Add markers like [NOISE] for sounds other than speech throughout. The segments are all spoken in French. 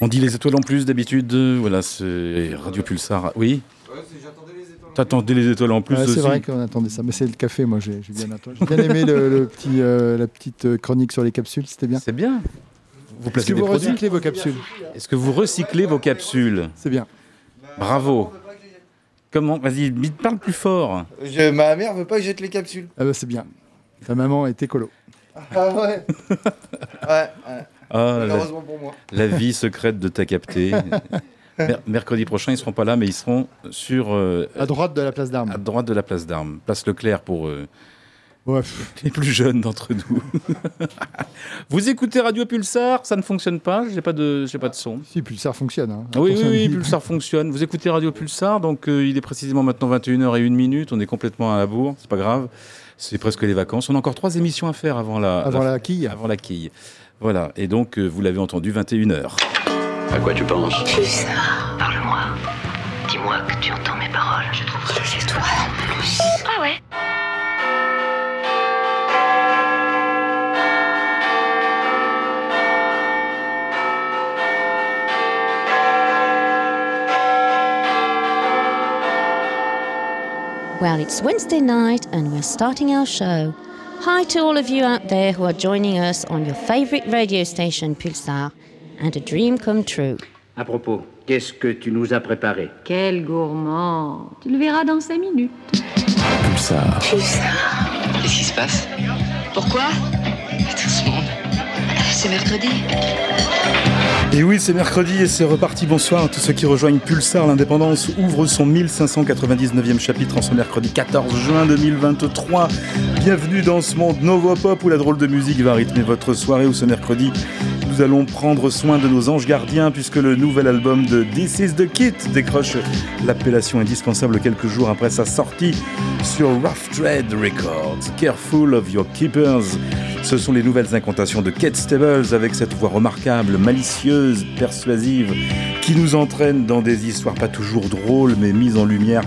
On dit les étoiles en plus d'habitude. Voilà, c'est Radio Pulsar. Oui T'attendais les étoiles en plus Ouais, aussi. c'est vrai qu'on attendait ça, mais c'est le café, moi j'ai bien, attendu. J'ai bien aimé le, le petit, euh, la petite euh, chronique sur les capsules, c'était bien. C'est bien. Vous Est-ce placez que des vous recyclez vos capsules Est-ce que vous recyclez vos capsules C'est bien. Bravo. Comment Vas-y, parle plus fort. Je- ma mère veut pas que je jette les capsules. Ah bah c'est bien. Ta maman est écolo. Ah ouais. [LAUGHS] ouais, ouais. Ah, la, Malheureusement pour moi. la vie secrète de ta capté. [LAUGHS] Mer- mercredi prochain, ils seront pas là, mais ils seront sur euh, À droite de la place à d'armes. droite de la place d'armes, place Leclerc pour euh, Ouais, les plus jeunes d'entre nous. [LAUGHS] vous écoutez Radio Pulsar, ça ne fonctionne pas, j'ai pas de, j'ai pas de son. si, Pulsar fonctionne. hein. Ah Oui, oui, oui, Pulsar fonctionne. Vous écoutez Radio Pulsar, donc euh, il est précisément maintenant 21h et 1 minute. On est complètement à la bourre, c'est pas grave. C'est presque les vacances. On a encore trois émissions à faire avant la, Avant la quille. avant la quille. Voilà, et donc euh, vous l'avez entendu, 21h. À quoi tu penses Pulsar, parle-moi. Dis-moi que tu entends mes paroles. Je trouve que c'est toi en plus. Ah ouais Well, it's Wednesday night and we're starting our show. Hi to all of you out there who are joining us on your favorite radio station, Pulsar, and a dream come true. À propos, qu'est-ce que tu nous as préparé? Quel gourmand Tu le verras dans cinq minutes. Pulsar. Qu'est-ce qui se passe? Pourquoi? Tout ce monde. C'est mercredi. Et oui, c'est mercredi et c'est reparti. Bonsoir à tous ceux qui rejoignent Pulsar. L'indépendance ouvre son 1599e chapitre en ce mercredi 14 juin 2023. Bienvenue dans ce monde Novopop où la drôle de musique va rythmer votre soirée. Où ce mercredi, nous allons prendre soin de nos anges gardiens puisque le nouvel album de This is the Kit décroche l'appellation indispensable quelques jours après sa sortie sur Rough Trade Records. Careful of your keepers. Ce sont les nouvelles incantations de Kate Stables avec cette voix remarquable, malicieuse, persuasive, qui nous entraîne dans des histoires pas toujours drôles mais mises en lumière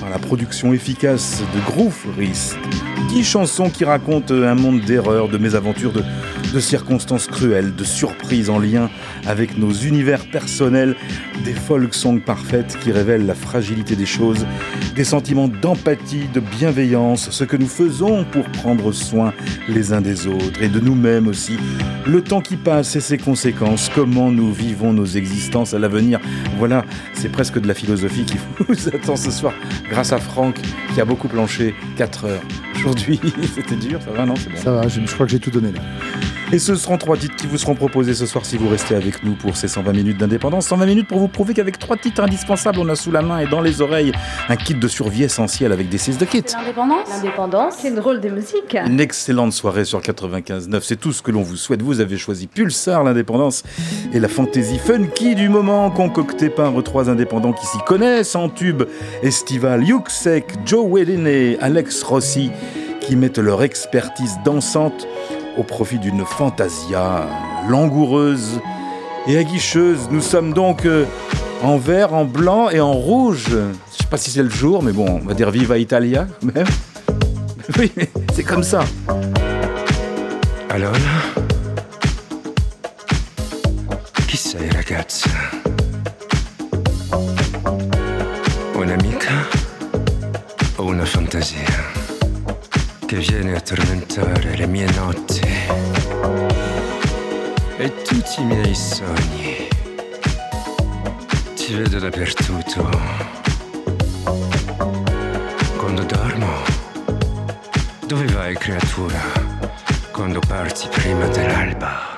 par la production efficace de Groove Risk. Dix chansons qui racontent un monde d'erreurs, de mésaventures, de, circonstances cruelles, de surprises en lien avec nos univers personnels, des folk songs parfaites qui révèlent la fragilité des choses, des sentiments d'empathie, de bienveillance, ce que nous faisons pour prendre soin les uns des autres et de nous-mêmes aussi. Le temps qui passe et ses conséquences, comment nous vivons nos existences à l'avenir. Voilà, c'est presque de la philosophie qui [LAUGHS] vous attend ce soir grâce à Franck qui a beaucoup planché 4 heures. Aujourd'hui, [LAUGHS] c'était dur, ça va, non? Ça va, je crois que j'ai tout donné là. Et ce seront trois titres qui vous seront proposés ce soir si vous restez avec nous pour ces 120 minutes d'indépendance. 120 minutes pour vous prouver qu'avec trois titres indispensables, on a sous la main et dans les oreilles un kit de survie essentiel avec des 6 de kit. L'indépendance L'indépendance, c'est une drôle de musique. Une excellente soirée sur 95.9, c'est tout ce que l'on vous souhaite. Vous avez choisi Pulsar, l'indépendance et la fantaisie funky du moment, concoctée par trois indépendants qui s'y connaissent en tube estival. Yuxek, Joe Wedden et Alex Rossi qui mettent leur expertise dansante au profit d'une fantasia langoureuse et aguicheuse. Nous sommes donc euh, en vert, en blanc et en rouge. Je sais pas si c'est le jour, mais bon, on va dire Viva Italia même. [LAUGHS] Oui, mais c'est comme ça. Allora? Chi sei ragazza? Un'amica o una fantasia che viene a tormentare le mie notti e tutti i miei sogni? Ti vedo dappertutto. Quando dormo, dove vai creatura? Quando parti prima dell'alba.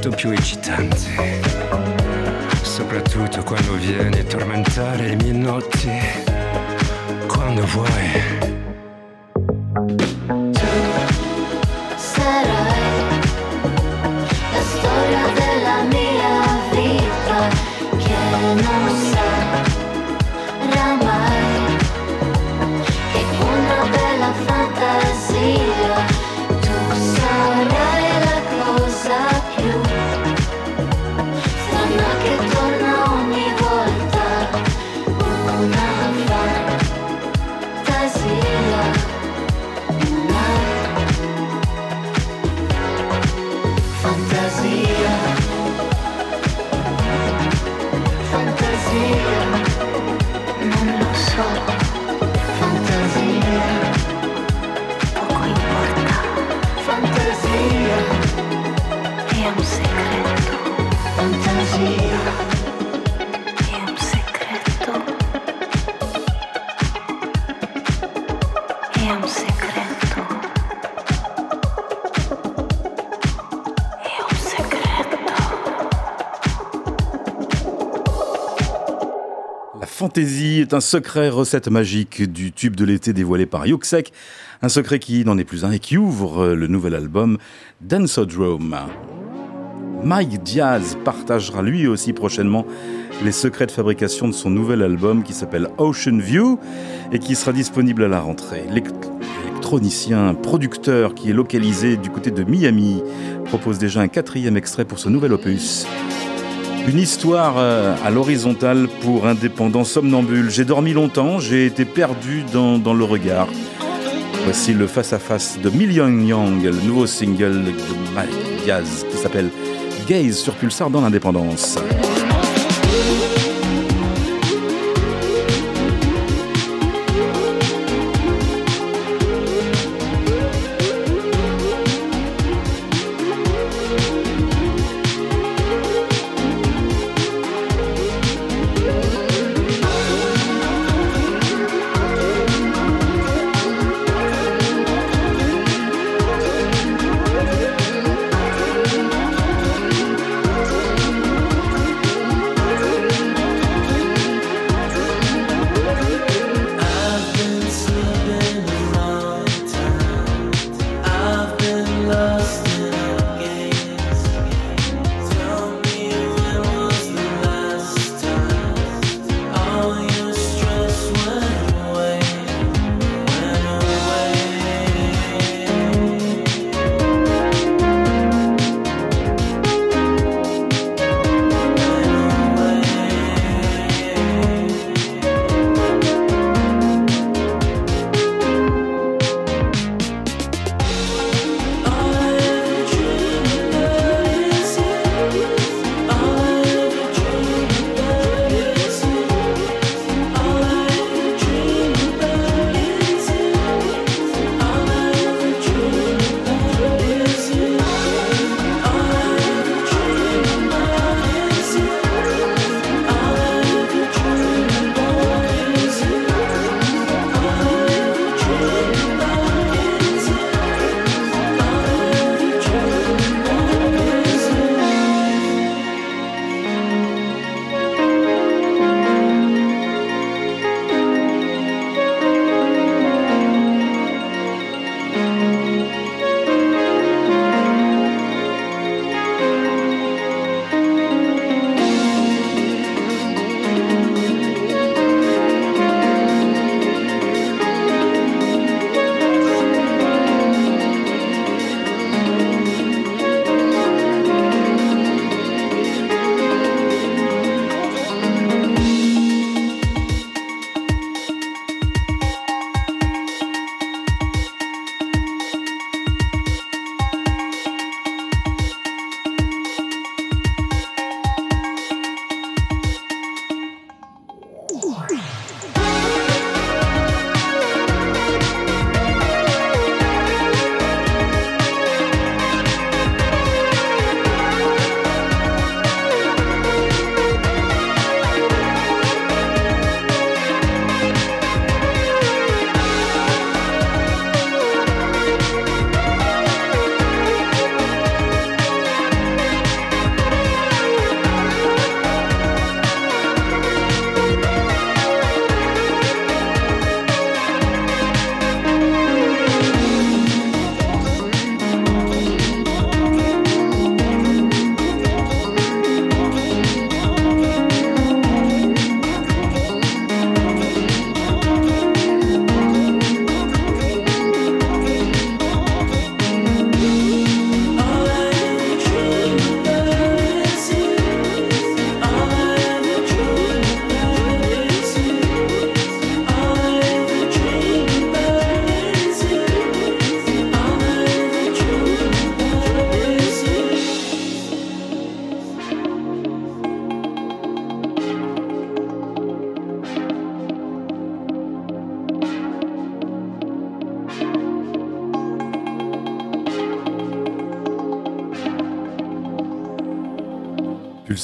È molto più un secret recette magique du tube de l'été dévoilé par Yuxek, un secret qui n'en est plus un et qui ouvre le nouvel album Dancodrome. Mike Diaz partagera lui aussi prochainement les secrets de fabrication de son nouvel album qui s'appelle Ocean View et qui sera disponible à la rentrée. L'élect- L'électronicien, producteur qui est localisé du côté de Miami, propose déjà un quatrième extrait pour ce nouvel opus. Une histoire euh, à l'horizontale pour indépendants somnambules. J'ai dormi longtemps, j'ai été perdu dans, le regard. Voici le face-à-face de Million Young, le nouveau single de Mike Diaz qui s'appelle Gaze sur Pulsar dans l'indépendance.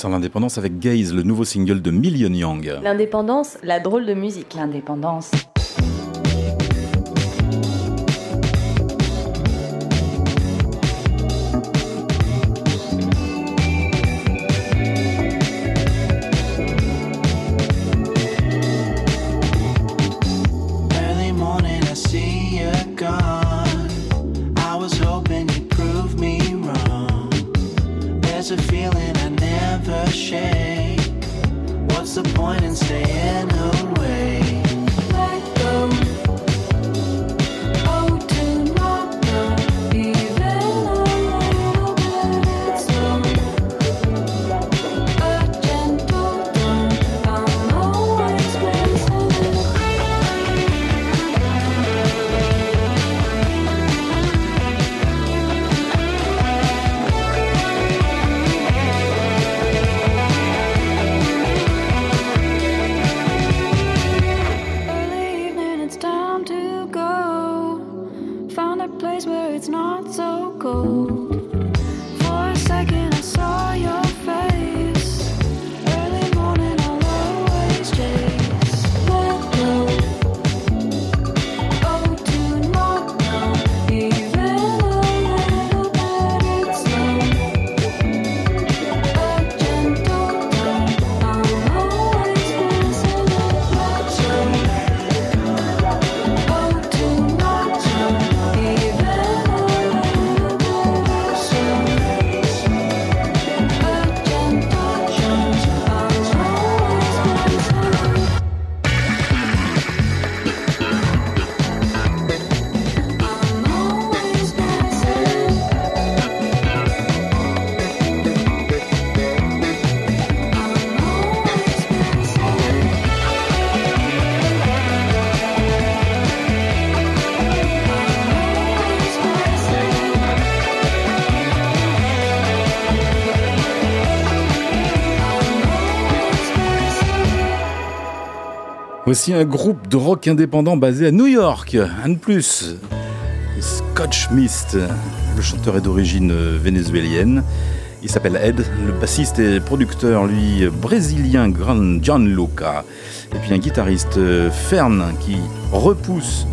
L'indépendance avec Gaze, le nouveau single de Million Young. L'indépendance, la drôle de musique. L'indépendance. Voici un groupe de rock indépendant basé à New York, un de plus. Scotch Mist. Le chanteur est d'origine vénézuélienne. Il s'appelle Ed. Le bassiste et producteur, lui, brésilien Gran Gianluca. Et puis un guitariste, Fern, qui repousse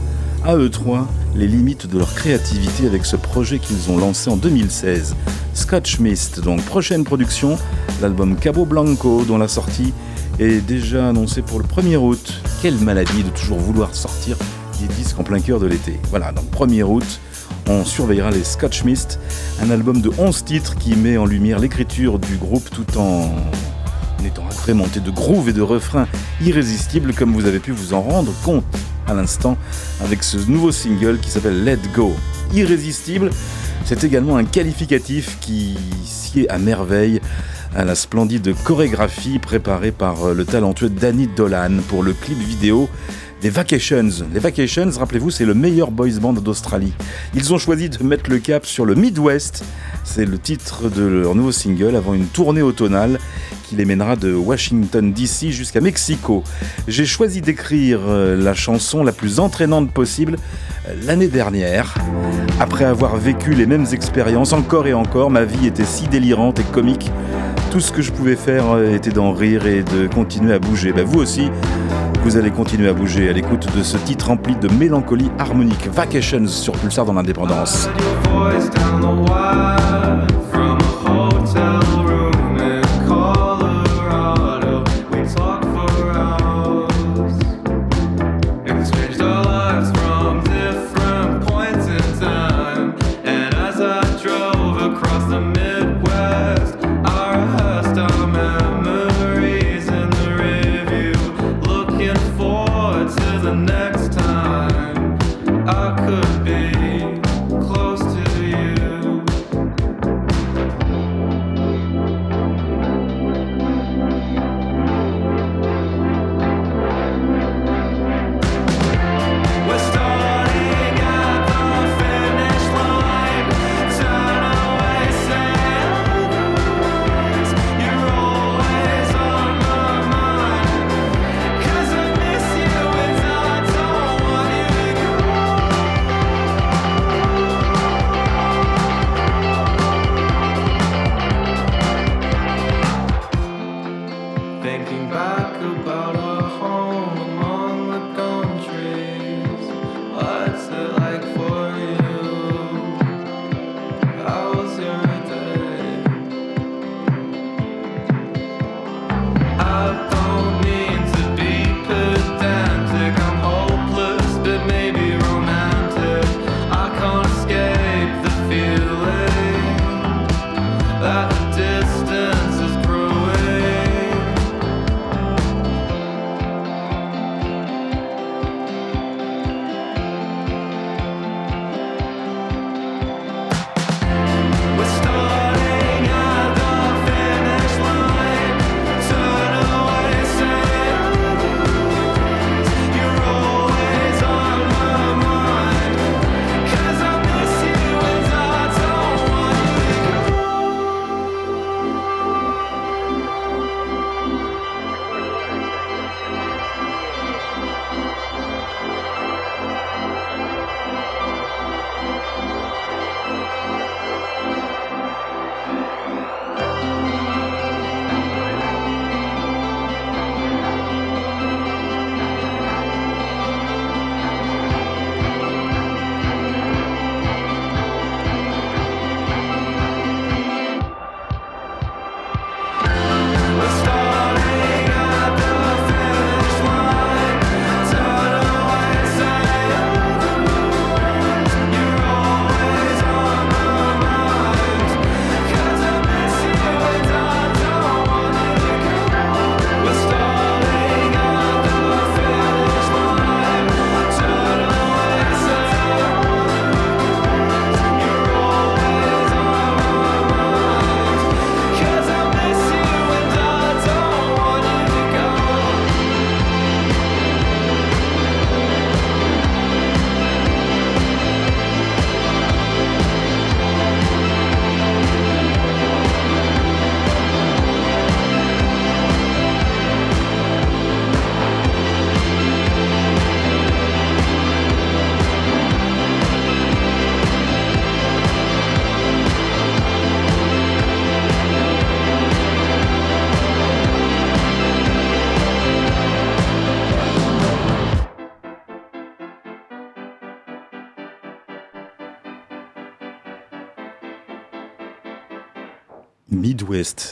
à eux trois les limites de leur créativité avec ce projet qu'ils ont lancé en 2016. Scotch Mist, donc prochaine production, l'album Cabo Blanco, dont la sortie est déjà annoncée pour le 1er août. Quelle maladie de toujours vouloir sortir des disques en plein cœur de l'été. Voilà, donc 1er août, on surveillera les Scotch Mist, un album de 11 titres qui met en lumière l'écriture du groupe tout en étant agrémenté de grooves et de refrains irrésistibles comme vous avez pu vous en rendre compte à l'instant avec ce nouveau single qui s'appelle Let Go. Irrésistible, c'est également un qualificatif qui sied à merveille à la splendide chorégraphie préparée par euh, le talentueux Danny Dolan pour le clip vidéo des Vacations. Les Vacations, rappelez-vous, c'est le meilleur boys band d'Australie. Ils ont choisi de mettre le cap sur le Midwest. C'est le titre de leur nouveau single avant une tournée automnale qui les mènera de Washington DC jusqu'à Mexico. J'ai choisi d'écrire euh, la chanson la plus entraînante possible euh, l'année dernière. Après avoir vécu les mêmes expériences encore et encore, ma vie était si délirante et comique. Tout ce que je pouvais faire euh, était d'en rire et de continuer à bouger. Ben, vous aussi, vous allez continuer à bouger à l'écoute de ce titre rempli de mélancolie harmonique. Vacations sur Pulsar dans l'indépendance.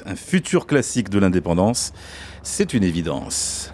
un futur classique de l'indépendance, c'est une évidence.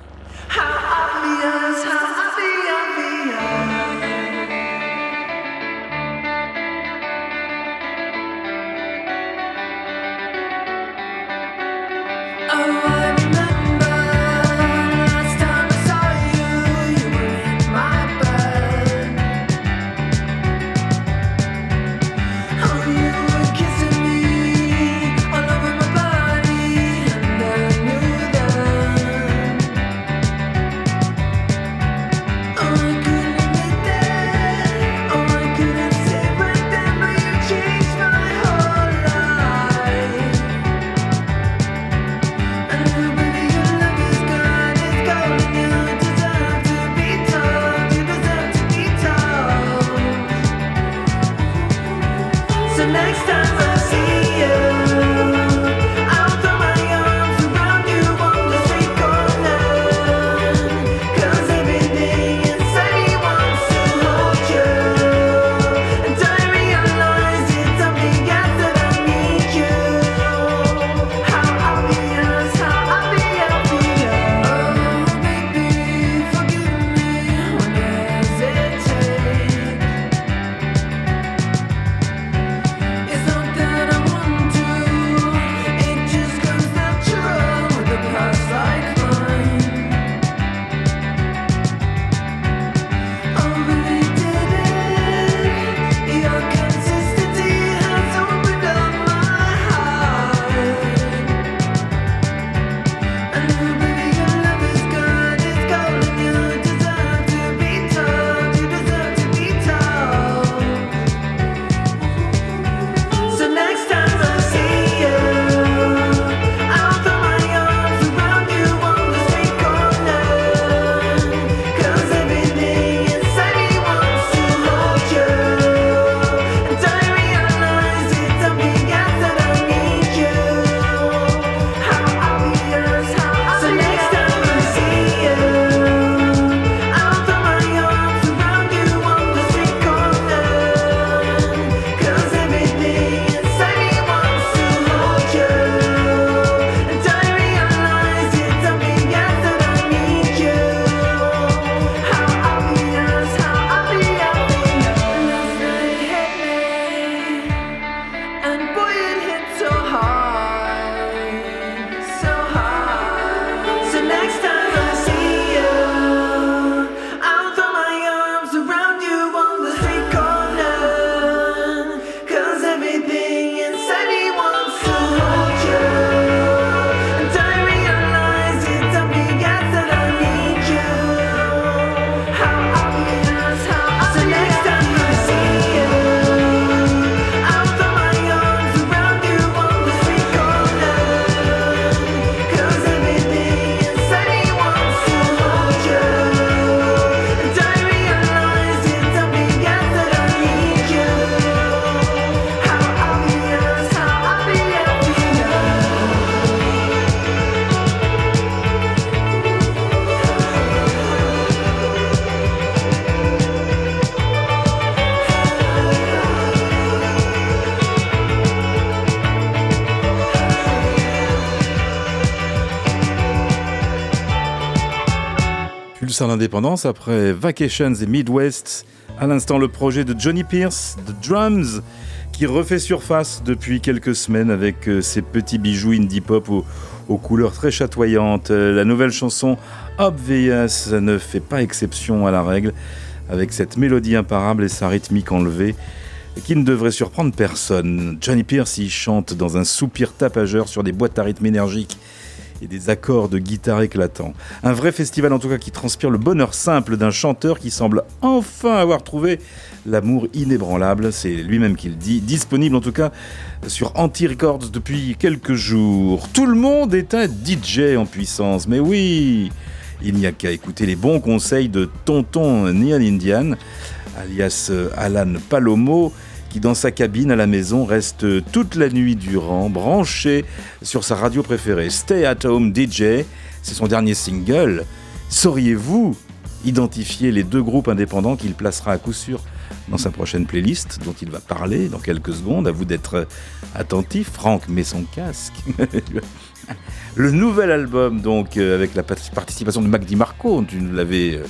l'indépendance après Vacations et Midwest. À l'instant, le projet de Johnny Pierce, The Drums, qui refait surface depuis quelques semaines avec euh, ses petits bijoux indie pop aux, couleurs très chatoyantes. Euh, la nouvelle chanson Obvious ne fait pas exception à la règle avec cette mélodie imparable et sa rythmique enlevée qui ne devrait surprendre personne. Johnny Pierce y chante dans un soupir tapageur sur des boîtes à rythme énergiques et des accords de guitare éclatants. Un vrai festival en tout cas qui transpire le bonheur simple d'un chanteur qui semble enfin avoir trouvé l'amour inébranlable, c'est lui-même qui le dit, disponible en tout cas sur Anti Records depuis quelques jours. Tout le monde est un DJ en puissance, mais oui il n'y a qu'à écouter les bons conseils de Tonton Neon Indian, alias euh, Alan Palomo, qui dans sa cabine à la maison reste toute la nuit durant branché sur sa radio préférée. Stay at Home DJ, c'est son dernier single. Sauriez-vous identifier les deux groupes indépendants qu'il placera à coup sûr dans sa prochaine playlist dont il va parler dans quelques secondes? À vous d'être attentif. Franck met son casque. [LAUGHS] le nouvel album, donc, euh, avec la participation de Mac DiMarco, tu nous l'avais euh,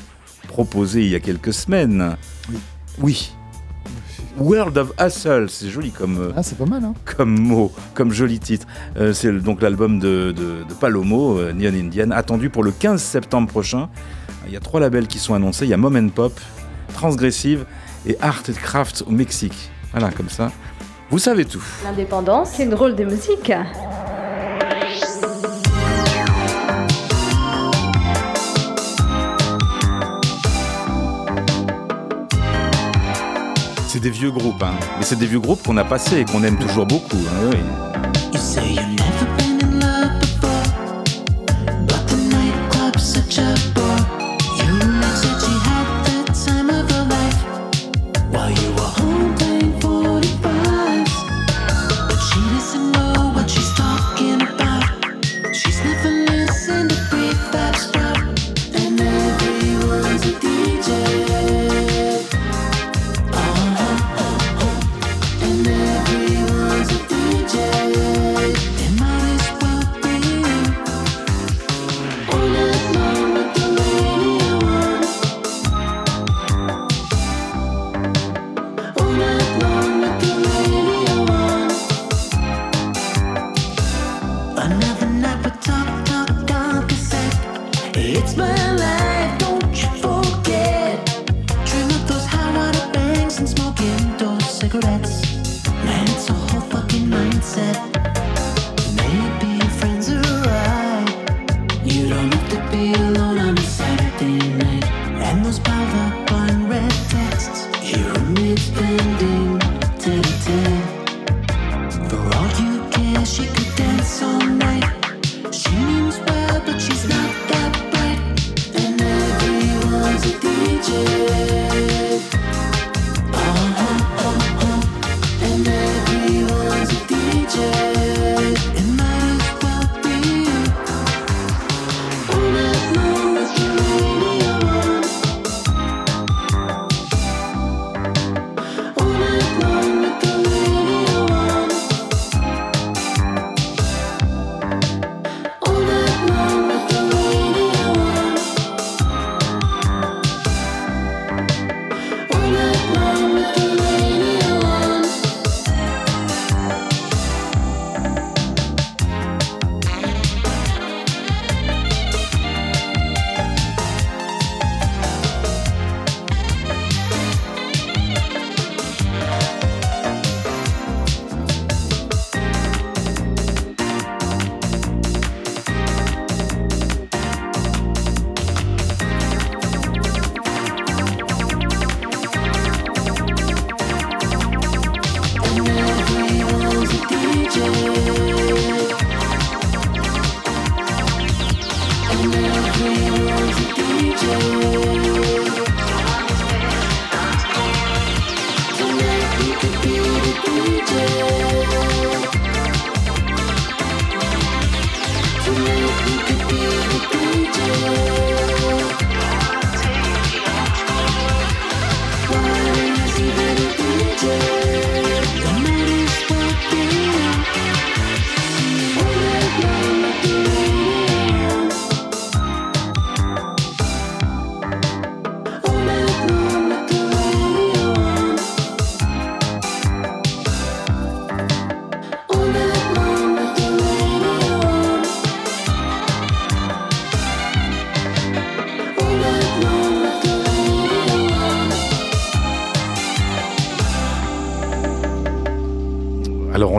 proposé il y a quelques semaines. Oui. World of Hustle, c'est joli comme, euh, Ah, c'est pas mal, hein comme mot, comme joli titre. Euh, c'est donc l'album de, de- de Palomo, euh, Neon Indian, attendu pour le 15 septembre prochain. Il y a trois labels qui sont annoncés. Il y a Mom and Pop, Transgressive et Art and Craft au Mexique. Voilà, comme ça. Vous savez tout. L'indépendance, c'est drôle de musique. C'est des vieux groupes, hein. mais c'est des vieux groupes qu'on a passés et qu'on aime toujours beaucoup. hein.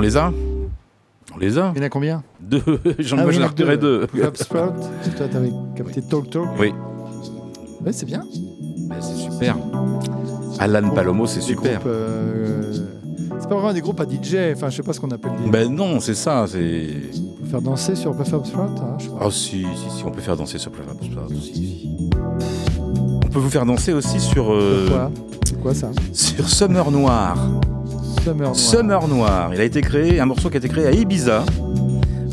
Les a On les a Il y en a combien? Deux. [LAUGHS] J'en Ah moi, oui, ai deux. Fab Sprout, toi t'avais capté Talk Talk. Oui. Ouais, c'est bien. C'est super. Alan Palomo, c'est super. euh, C'est pas vraiment des groupes à DJ, enfin je sais pas ce qu'on appelle des. Ben non, c'est ça. C'est. On peut faire danser sur Fab Sprout hein. Oh si, si, si, on peut faire danser sur Private Spot aussi. On peut vous faire danser aussi sur euh, Quoi? C'est quoi ça? sur Summer Noir. Summer Noir. Il a été créé, un morceau qui a été créé à Ibiza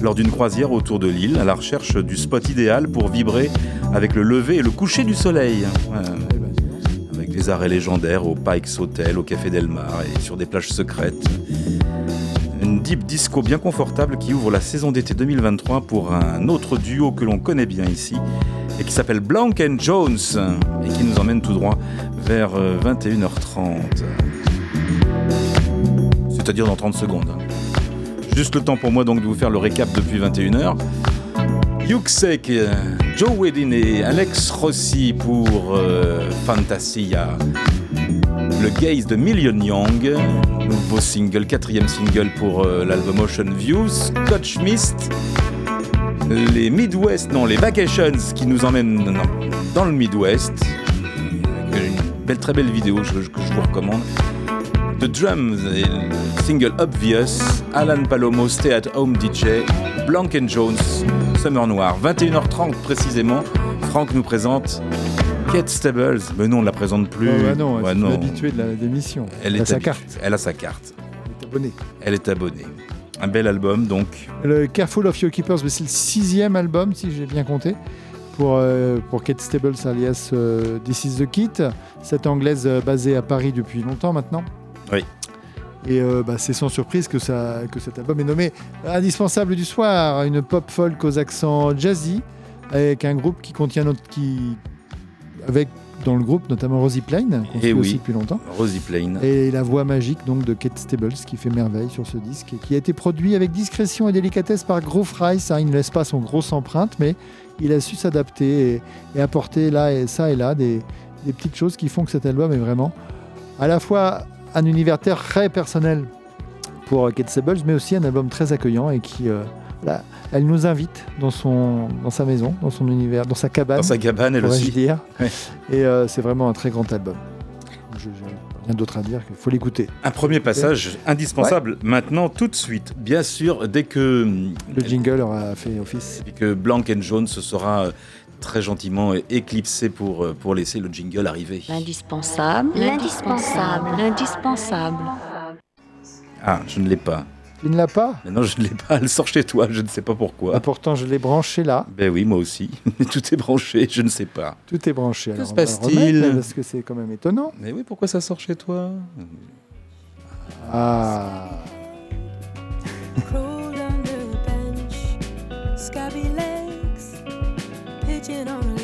lors d'une croisière autour de l'île, à la recherche du spot idéal pour vibrer avec le lever et le coucher du soleil. Avec des arrêts légendaires au Pikes Hotel, au Café Del Mar et sur des plages secrètes. Une deep disco bien confortable qui ouvre la saison d'été 2023 pour un autre duo que l'on connaît bien ici et qui s'appelle Blanc and Jones et qui nous emmène tout droit vers euh, 21h30. C'est-à-dire dans 30 secondes. Juste le temps pour moi donc de vous faire le récap depuis 21h. Yuxek, euh, Joe Wedin et Alex Rossi pour euh, Fantasia. Le Gaze de Million Young, nouveau single, quatrième single pour euh, l'album Ocean Views, Scotch Mist, les Midwest, non, les Vacations qui nous emmènent dans le Midwest. Une belle, très belle vidéo que je vous recommande. The Drums et le single Obvious, Alan Palomo, Stay at Home DJ, Blank and Jones, Summer Noir. 21h30 précisément, Franck nous présente Kate Stables. Mais non, on ne la présente plus. Oh, bah non, Ouais, c'est non. habituée de la- de l'émission. Elle a est sa carte. Elle a sa carte. Elle est abonnée. Elle est abonnée. Un bel album donc. Le Careful of Your Keepers, mais c'est le sixième album, si j'ai bien compté, pour, euh, pour Kate Stables alias euh, This is the Kit, cette anglaise euh, basée à Paris depuis longtemps maintenant. Oui. Et euh, bah, c'est sans surprise que, ça, que cet album est nommé Indispensable du soir, une pop folk aux accents jazzy, avec un groupe qui contient notre, qui, avec dans le groupe notamment Rosie Plain, qu'on Eh suit oui. aussi depuis longtemps. Rosie Plain. Et la voix magique donc de Kate Stables qui fait merveille sur ce disque et qui a été produit avec discrétion et délicatesse par Groove Rice. hein. Il ne laisse pas son grosse empreinte, mais il a su s'adapter et, et apporter là et ça et là des, des petites choses qui font que cet album est vraiment à la fois un univers très personnel pour euh, Kate Stables, mais aussi un album très accueillant et qui euh, elle nous invite dans son dans sa maison, dans son univers, dans sa cabane. Dans sa cabane, elle aussi. dire. [LAUGHS] Ouais. Et euh, c'est vraiment un très grand album. Je rien d'autre à dire qu'il faut l'écouter. Un premier passage indispensable maintenant, tout de suite. Bien sûr, dès que, Le jingle aura fait office. dès que Blanc and Jones se sera très gentiment éclipsé pour, euh, pour laisser le jingle arriver. L'indispensable, l'indispensable, l'indispensable. Ah, je ne l'ai pas. Tu ne l'as pas? Mais non, je ne l'ai pas. Elle sort chez toi, je ne sais pas pourquoi. Ah, Pourtant, je l'ai branché là. Ben oui, moi aussi. [LAUGHS] Tout est branché, je ne sais pas. Tout est branché. Que Alors, se passe-t-il? remettre, Parce que c'est quand même étonnant. Mais oui, pourquoi ça sort chez toi? Ah. Pigeon on a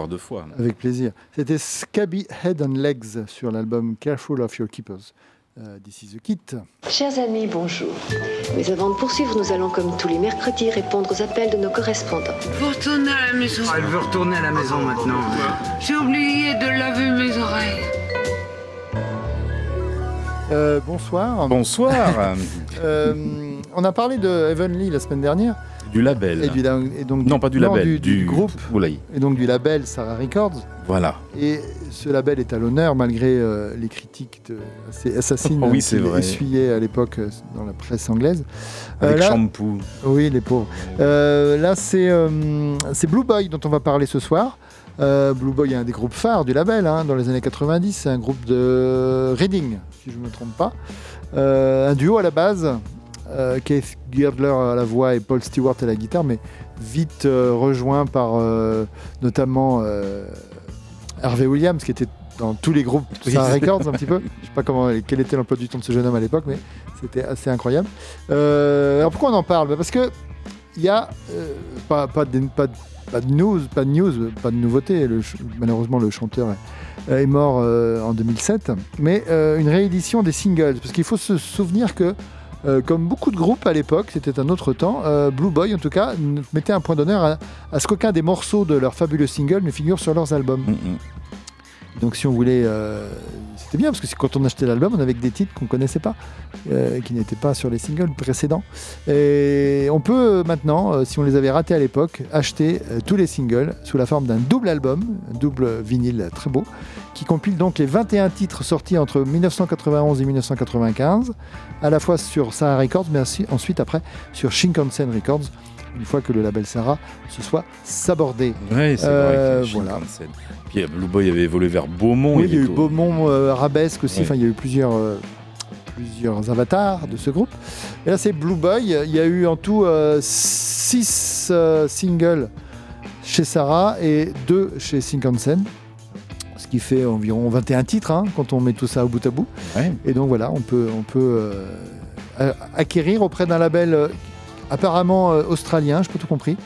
encore deux fois. Avec plaisir. C'était Scabby Head and Legs sur l'album Careful of Your Keepers. Euh, This is the kit. Chers amis, bonjour. Mais avant de poursuivre, nous allons, comme tous les mercredis, répondre aux appels de nos correspondants. Vous retournez à la maison. Elle veut retourner à la maison maintenant. J'ai oublié de laver mes oreilles. Euh, bonsoir. Bonsoir. [LAUGHS] Euh, on a parlé de Heavenly la semaine dernière. Du label. Et, donc Non, pas du label, du, du du- groupe. Oulaï. Et donc du label Sarah Records. Voilà. Et ce label est à l'honneur malgré euh, les critiques de- assez assassines [LAUGHS] Oui, euh, c'est vrai. à l'époque euh, dans la presse anglaise. Avec là- Shampoo. Oui, les pauvres. Euh, là, c'est euh, c'est Blue Boy dont on va parler ce soir. Euh, Blue Boy est un des groupes phares du label hein, dans les années 90. C'est un groupe de Reading, si je ne me trompe pas. Euh, un duo à la base. Euh, Keith Girdler à la voix et Paul Stewart à la guitare, mais vite euh, rejoint par euh, notamment Harvey Williams, qui était dans tous les groupes Oui, Sarah c'est- Records un petit peu. [LAUGHS] Je sais pas comment, quel était l'emploi du temps de ce jeune homme à l'époque, mais c'était assez incroyable. Alors pourquoi on en parle? Bah Parce que il y a pas, pas, de, pas, de- pas de news, pas de news, pas de nouveauté. Le malheureusement, le chanteur est, mort en 2007, mais une réédition des singles. Parce qu'il faut se souvenir que, euh, comme beaucoup de groupes à l'époque, c'était un autre temps, euh, Blue Boy en tout cas mettait un point d'honneur à, ce qu'aucun des morceaux de leurs fabuleux singles ne figure sur leurs albums. Donc si on voulait, euh, c'était bien parce que quand on achetait l'album, on avait des titres qu'on connaissait pas, euh, qui n'étaient pas sur les singles précédents. Et on peut euh, maintenant, euh, si on les avait ratés à l'époque, acheter tous les singles sous la forme d'un double album, un double vinyle très beau, qui compile donc les 21 titres sortis entre 1991 et 1995, à la fois sur Sarah Records, mais ensuite après sur Shinkansen Records, une fois que le label Sarah se soit sabordé. Oui, c'est Euh, vrai. voilà. Puis euh, Blue Boy avait évolué vers Beaumont. Oui, il y a eu Beaumont, euh, Arabesque aussi. Oui. Enfin, il y a eu plusieurs, euh, plusieurs avatars de ce groupe. Et là, c'est Blue Boy. Il y a eu en tout 6 singles chez Sarah et 2 chez Shinkansen. Ce qui fait environ 21 titres hein, quand on met tout ça au bout à bout. Et donc voilà, on peut, on peut acquérir auprès d'un label apparemment australien, je n'ai pas tout compris,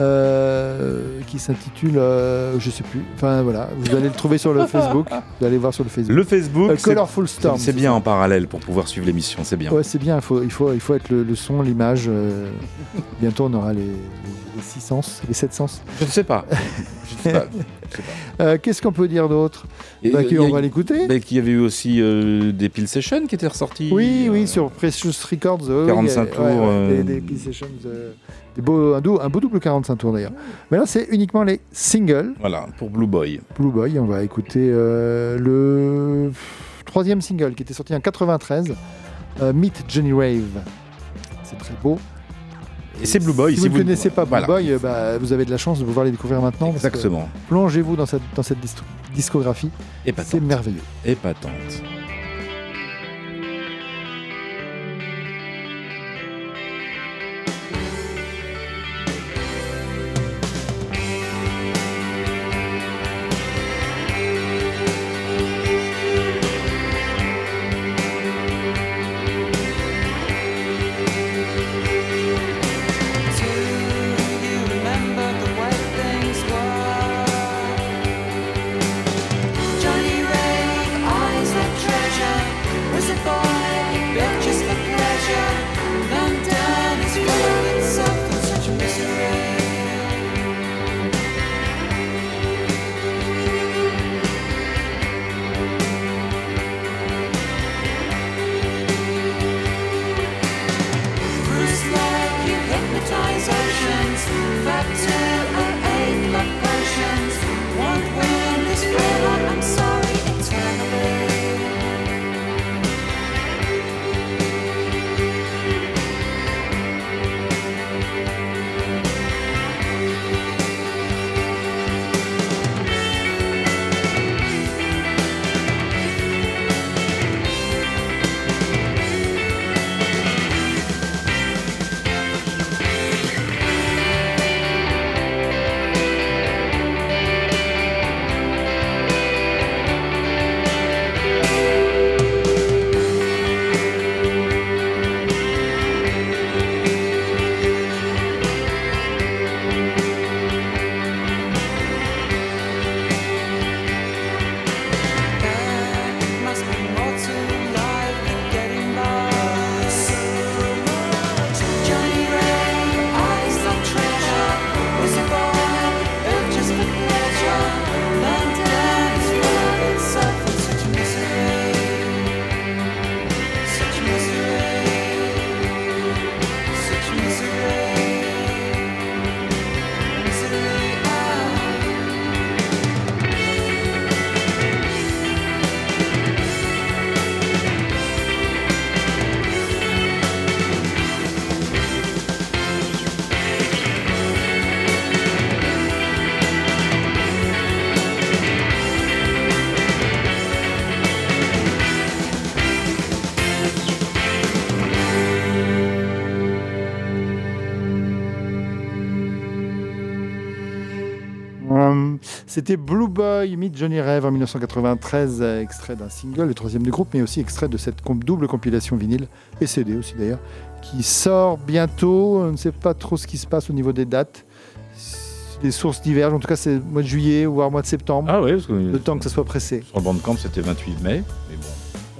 euh, qui s'intitule, euh, je sais plus, enfin voilà, vous allez le trouver sur le Facebook, vous allez voir sur le Facebook. Le Facebook, Euh, Colorful Storm. c'est bien en parallèle pour pouvoir suivre l'émission, c'est bien. Ouais, c'est bien, il faut, il, faut, il faut être le, le son, l'image. euh, bientôt, on aura les, les six sens, les sept sens. Je ne sais pas. [LAUGHS] Je sais pas. Euh, Qu'est-ce qu'on peut dire d'autre Bah, euh, il On va l'écouter. bah, qu'il y avait eu aussi euh, des Pill Sessions qui étaient ressortis. Oui, oui, sur Precious Records. euh, oui, 45 euh, tours, ouais, ouais, Des, des Peel Sessions, des beaux, un, beau double 45 tours d'ailleurs. Mais là, c'est uniquement les singles. Voilà, pour Blue Boy. Blue Boy, on va écouter le troisième single qui était sorti en 93, euh, Meet Johnny Rave. C'est très beau. Et c'est Blue Boy. Si, vous ne connaissez pas Blue voilà. Boy, euh, bah, vous avez de la chance de pouvoir les découvrir maintenant. Exactement. Plongez-vous dans cette, dans cette dis- discographie. C'est merveilleux. Épatante. C'était Blue Boy Meet Johnny Rêve en 1993, euh, extrait d'un single, le troisième du groupe, mais aussi extrait de cette double compilation vinyle, et CD aussi d'ailleurs, qui sort bientôt. On ne sait pas trop ce qui se passe au niveau des dates. Les sources divergent, en tout cas c'est mois de juillet, voire mois de septembre. Ah oui, parce que Le temps que ça soit pressé. sur le Bandcamp, c'était 28 mai. Mais bon.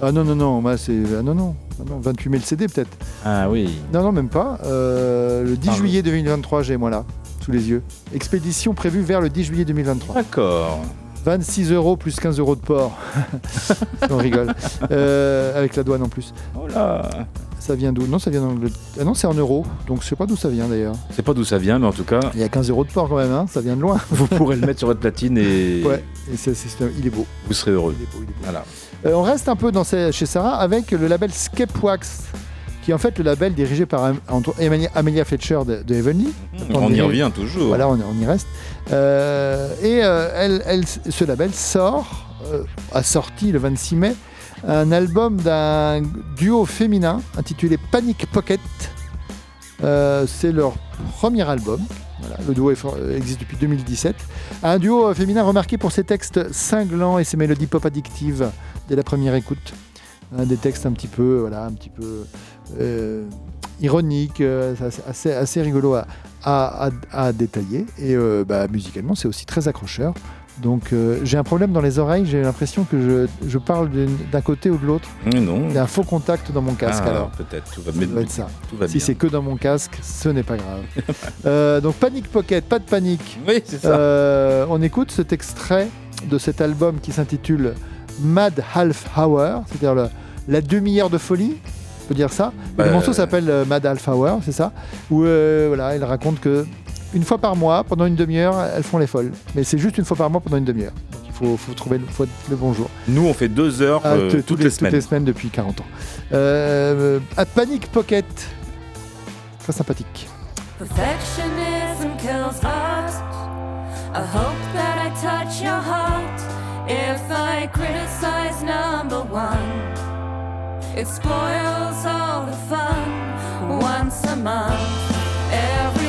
Ah non, non, non, moi c'est. Ah non, non, Ah non, 28 mai le CD peut-être. Ah oui. Non, non, même pas. Euh, le 10 Ah, juillet 2023, j'ai moi là, sous les yeux. Expédition prévue vers le 10 juillet 2023. D'accord. 26 euros plus 15 euros de port. [LAUGHS] On rigole. Euh, avec la douane en plus. Oh là Ça vient d'où? Non, ça vient d'Angleterre. Ah non, c'est en euros. Donc je sais pas d'où ça vient d'ailleurs. Je sais pas d'où ça vient, mais en tout cas, Il y a 15 euros de port quand même, hein, ça vient de loin. [LAUGHS] vous pourrez le mettre sur votre platine et [LAUGHS] Ouais, et c'est- c'est- c'est- il est beau. vous serez heureux. Il est beau, il est beau. Voilà. Euh, on reste un peu dans ces- chez Sarah avec le label Scapewax, qui est en fait le label dirigé par entre- Amelia, Fletcher de, de Heavenly. On y revient toujours. Voilà, on, on y reste. Euh, et euh, elle, elle- ce label sort, euh, a sorti le 26 mai, un album d'un duo féminin intitulé Panic Pocket. C'est leur premier album. Voilà, le duo existe depuis 2017. Un duo féminin remarqué pour ses textes cinglants et ses mélodies pop addictives dès la première écoute. Un des textes un petit peu, voilà, un petit peu euh, ironiques, euh, assez, rigolo à, à, à- à détailler. Et euh, bah, musicalement, c'est aussi très accrocheur. Donc euh, j'ai un problème dans les oreilles, j'ai l'impression que je, je parle d'un côté ou de l'autre. Non. Il y a un faux contact dans mon casque Ah, alors. Peut-être. Tout va, Ça mais- doit être ça. Tout va Si c'est que dans mon casque, ce n'est pas grave. [LAUGHS] Euh, donc Panic Pocket, pas de panique. Oui, c'est ça. Euh, on écoute cet extrait de cet album qui s'intitule Mad Half Hour, c'est-à-dire la demi-heure de folie, on peut dire ça. Et Bah, le morceau s'appelle euh, Mad Half Hour, c'est ça Où euh, voilà, elle raconte que une fois par mois, pendant une demi-heure, elles font les folles. Mais c'est juste une fois par mois pendant une demi-heure. Donc il faut, faut trouver le, faut le bon jour. Nous, on fait deux heures Ah, euh, toutes, les, semaines. Toutes les semaines depuis 40 ans. Euh, à Panic Pocket, très sympathique. Perfectionism kills art. I hope that I touch your heart. If I criticize number one, it spoils all the fun. Once a month, everyone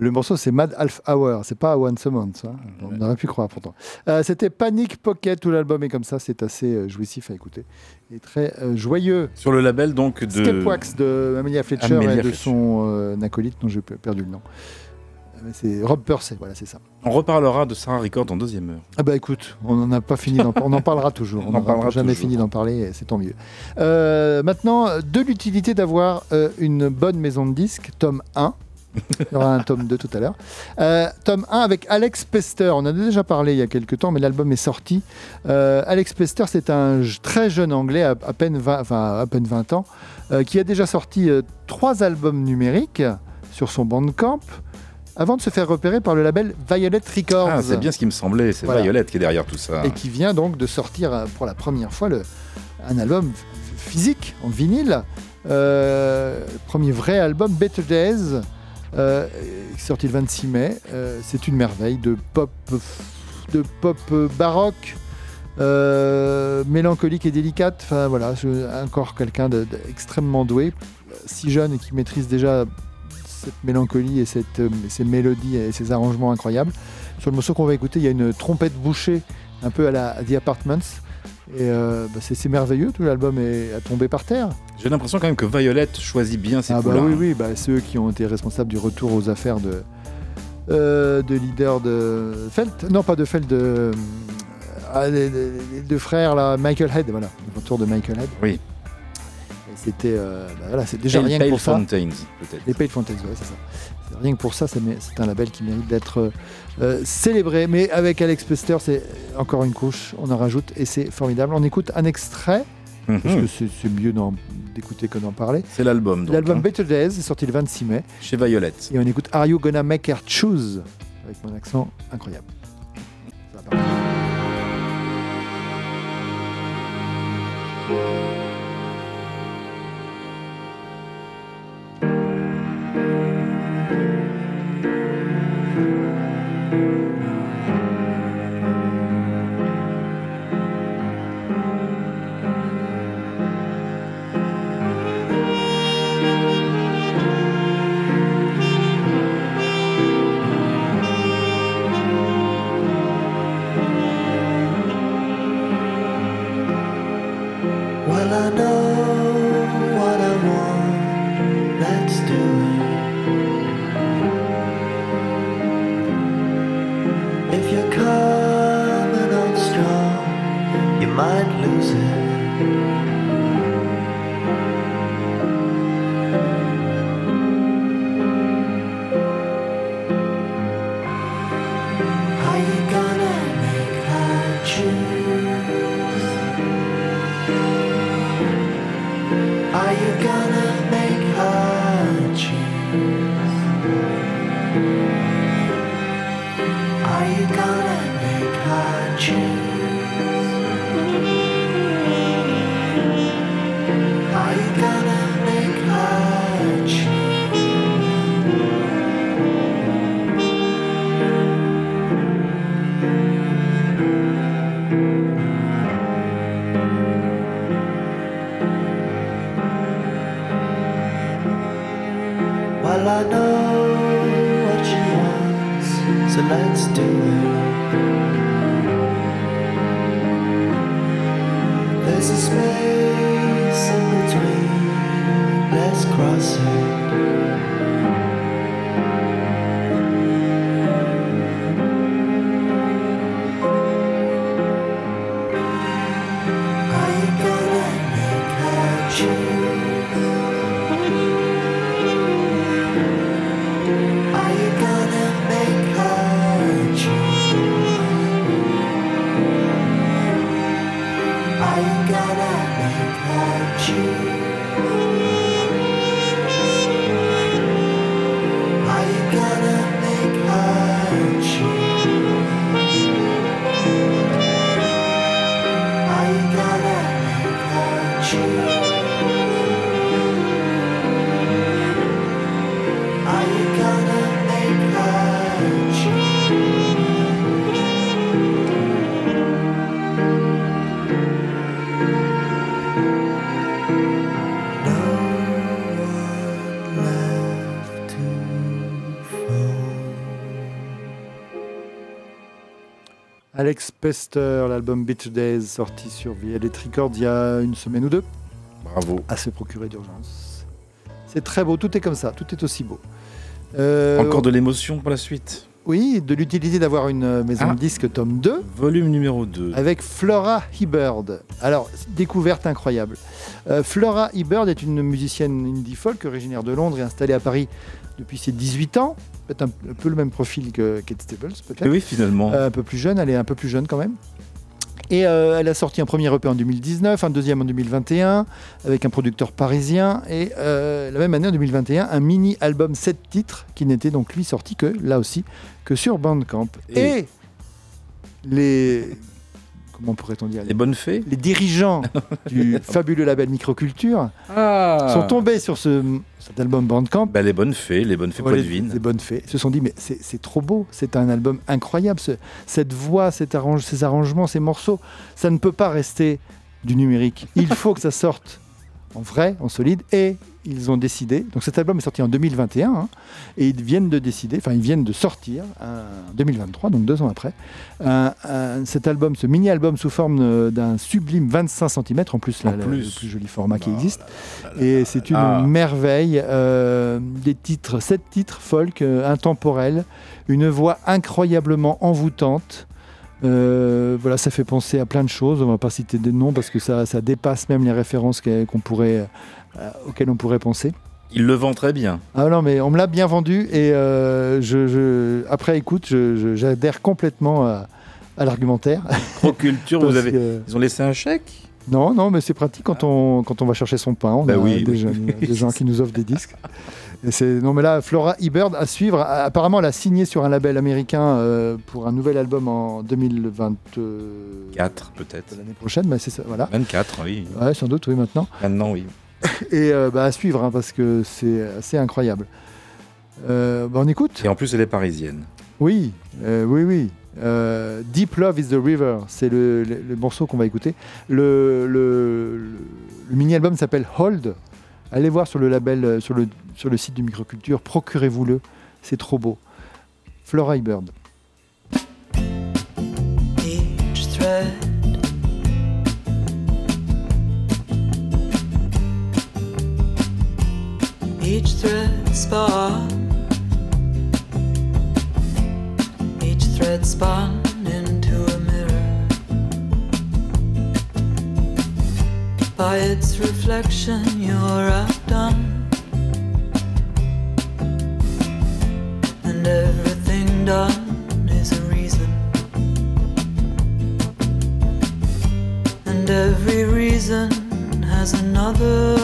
Le morceau, c'est Mad Half Hour, c'est pas Once a Month. hein. On aurait pu croire pourtant. Euh, C'était Panic Pocket, tout l'album est comme ça, c'est assez euh, jouissif à écouter et très euh, joyeux. Sur le label donc de. Skepwax de Amelia Fletcher Amelia et de Fletcher. son acolyte dont j'ai perdu le nom. C'est Rob Purcell, voilà, c'est ça. On reparlera de Sarah Record en deuxième heure. Ah bah écoute, on n'en a pas fini, on en parlera toujours. [LAUGHS] On On en n'aura parlera jamais toujours. fini d'en parler, c'est tant mieux. Euh, maintenant, de l'utilité d'avoir euh, une bonne maison de disques, tome 1. Il y aura un tome 2 tout à l'heure. Euh, tome 1 avec Alex Pester. On en a déjà parlé il y a quelques temps, mais l'album est sorti. Euh, Alex Pester, c'est un très jeune anglais, à, à peine, 20, enfin, à peine 20 ans, euh, qui a déjà sorti euh, trois albums numériques sur son Bandcamp avant de se faire repérer par le label Violet Records. Ah, c'est bien ce qui me semblait. C'est Voilà. Violette qui est derrière tout ça. Et qui vient donc de sortir pour la première fois le, un album physique en vinyle. Premier vrai album, Better Days, euh, sorti le 26 mai. Euh, c'est une merveille de pop, de pop baroque, euh, mélancolique et délicate. Enfin voilà, encore quelqu'un de- d'extrêmement doué, si jeune et qui maîtrise déjà cette mélancolie et cette, ces mélodies et ces arrangements incroyables. Sur le morceau qu'on va écouter, il y a une trompette bouchée un peu à la à The Apartments. Et euh, bah, c'est merveilleux, tout l'album est à tomber par terre. J'ai l'impression quand même que Violette choisit bien ses Ah bah oui, oui, bah, c'est eux qui ont été responsables du retour aux affaires de, euh, de leader de Felt. Non, pas de Felt, de, ah, les- les- les deux frères, là, Michael Head, voilà, le retour de Michael Head. Oui. C'était euh, bah, voilà, c'est déjà rien que pour ça. Fountains, peut-être. Les Pale Fountains, ouais, c'est ça. Rien que pour ça, ça c'est un label qui mérite d'être euh, célébré. Mais avec Alex Pester, c'est encore une couche, on en rajoute et c'est formidable. On écoute un extrait, parce que Mhm. c'est c'est mieux d'en- d'écouter que d'en parler. C'est l'album. donc, L'album hein. Better Days est sorti le 26 mai. Chez Violette. Et on écoute Are You Gonna Make Her Choose avec mon accent incroyable. Ça va might lose it. Pester, l'album Beach Days, sorti sur Violet Records il y a une semaine ou deux. Bravo. À se procurer d'urgence. C'est très beau, tout est comme ça, tout est aussi beau. Euh, Encore de l'émotion pour la suite. Oui, de l'utilité d'avoir une maison Ah. de disque tome 2 Volume numéro 2. avec Flora Hibberd. Alors, découverte incroyable. Euh, Flora Hibberd est une musicienne indie folk originaire de Londres et installée à Paris depuis ses 18 ans. Peut-être un, un peu le même profil que Kate Staples, peut-être. Oui, finalement. Euh, un peu plus jeune, elle est un peu plus jeune quand même. Et euh, elle a sorti un premier EP en 2019, un deuxième en 2021, avec un producteur parisien. Et euh, la même année, en 2021, un mini-album 7 titres, qui n'était donc lui sorti que, là aussi, que sur Bandcamp. Et- Et, les... Comment pourrait-on dire Les bonnes fées les dirigeants [LAUGHS] du fabuleux label Microculture Ah sont tombés sur ce, cet album Bandcamp Bah, Les bonnes fées, les bonnes fées Ouais, les- bonnes fées. Se sont dit, mais c'est c'est trop beau, c'est un album incroyable. ce- cette voix, cet arrange, ces arrangements, ces morceaux, ça ne peut pas rester du numérique. Il faut que ça sorte en vrai, en solide. Et ils ont décidé, donc cet album est sorti en 2021, hein, et ils viennent de décider, enfin ils viennent de sortir en 2023, donc deux ans après, cet album, ce mini-album sous forme euh, d'un sublime 25 cm, en plus, En le- plus. le plus joli format qui existe. là là Et c'est une merveille. euh, des titres, sept titres folk, euh, intemporels, une voix incroyablement envoûtante. Euh, voilà, ça fait penser à plein de choses. On va pas citer des noms parce que ça, ça dépasse même les références qu'on pourrait, euh, auxquelles on pourrait penser. Il le vend très bien. Ah non, mais on me l'a bien vendu et euh, je, je- après écoute, j'adhère complètement à, à l'argumentaire. Proculture, [LAUGHS] vous avez. que- Ils ont laissé un chèque? Non, non, mais c'est pratique quand on, quand on va chercher son pain. On Bah a oui, des, oui. jeunes- des gens qui nous offrent des disques. [LAUGHS] Et non, mais là, Flora Hibberd à suivre. Apparemment, elle a signé sur un label américain euh, pour un nouvel album en 2024 4 peut-être. l'année prochaine. Mais c'est ça, voilà. 24, oui. Ouais, sans doute, oui, maintenant. Maintenant, oui. Et euh, bah, à suivre, hein, parce que c'est assez incroyable. Euh, bah, on écoute Et en plus, elle est parisienne. Oui, oui, oui. Deep Love is the River, c'est le, le- le morceau qu'on va écouter. Le, le- mini-album s'appelle Hold. Allez voir sur le label, sur le, sur le site du Microculture, procurez-vous-le, c'est trop beau. Flora Bird. each thread. Each thread spun. Each thread spun into a mirror. By its reflection, you're outdone. And everything done is a reason. And every reason has another.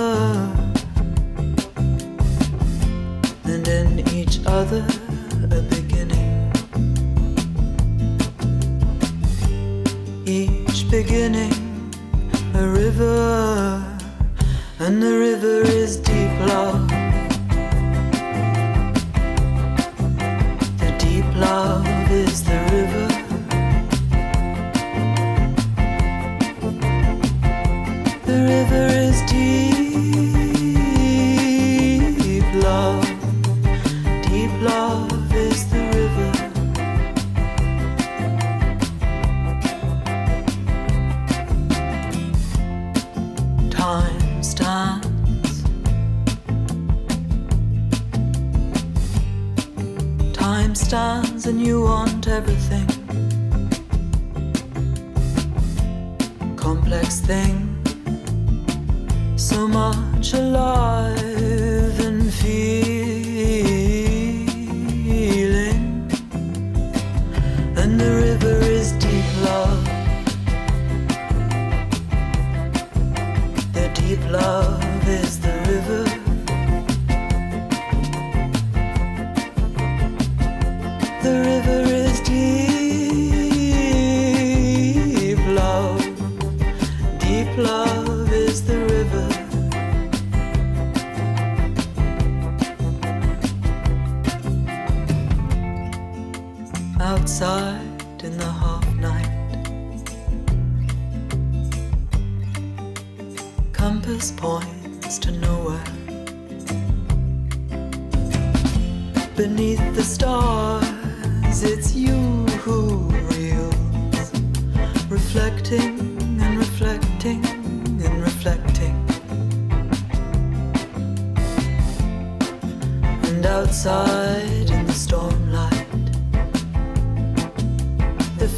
And in each other, a beginning. Each beginning, a river. And the river is deep love. Love is the river. The river is stands and you want everything. Complex thing so much alive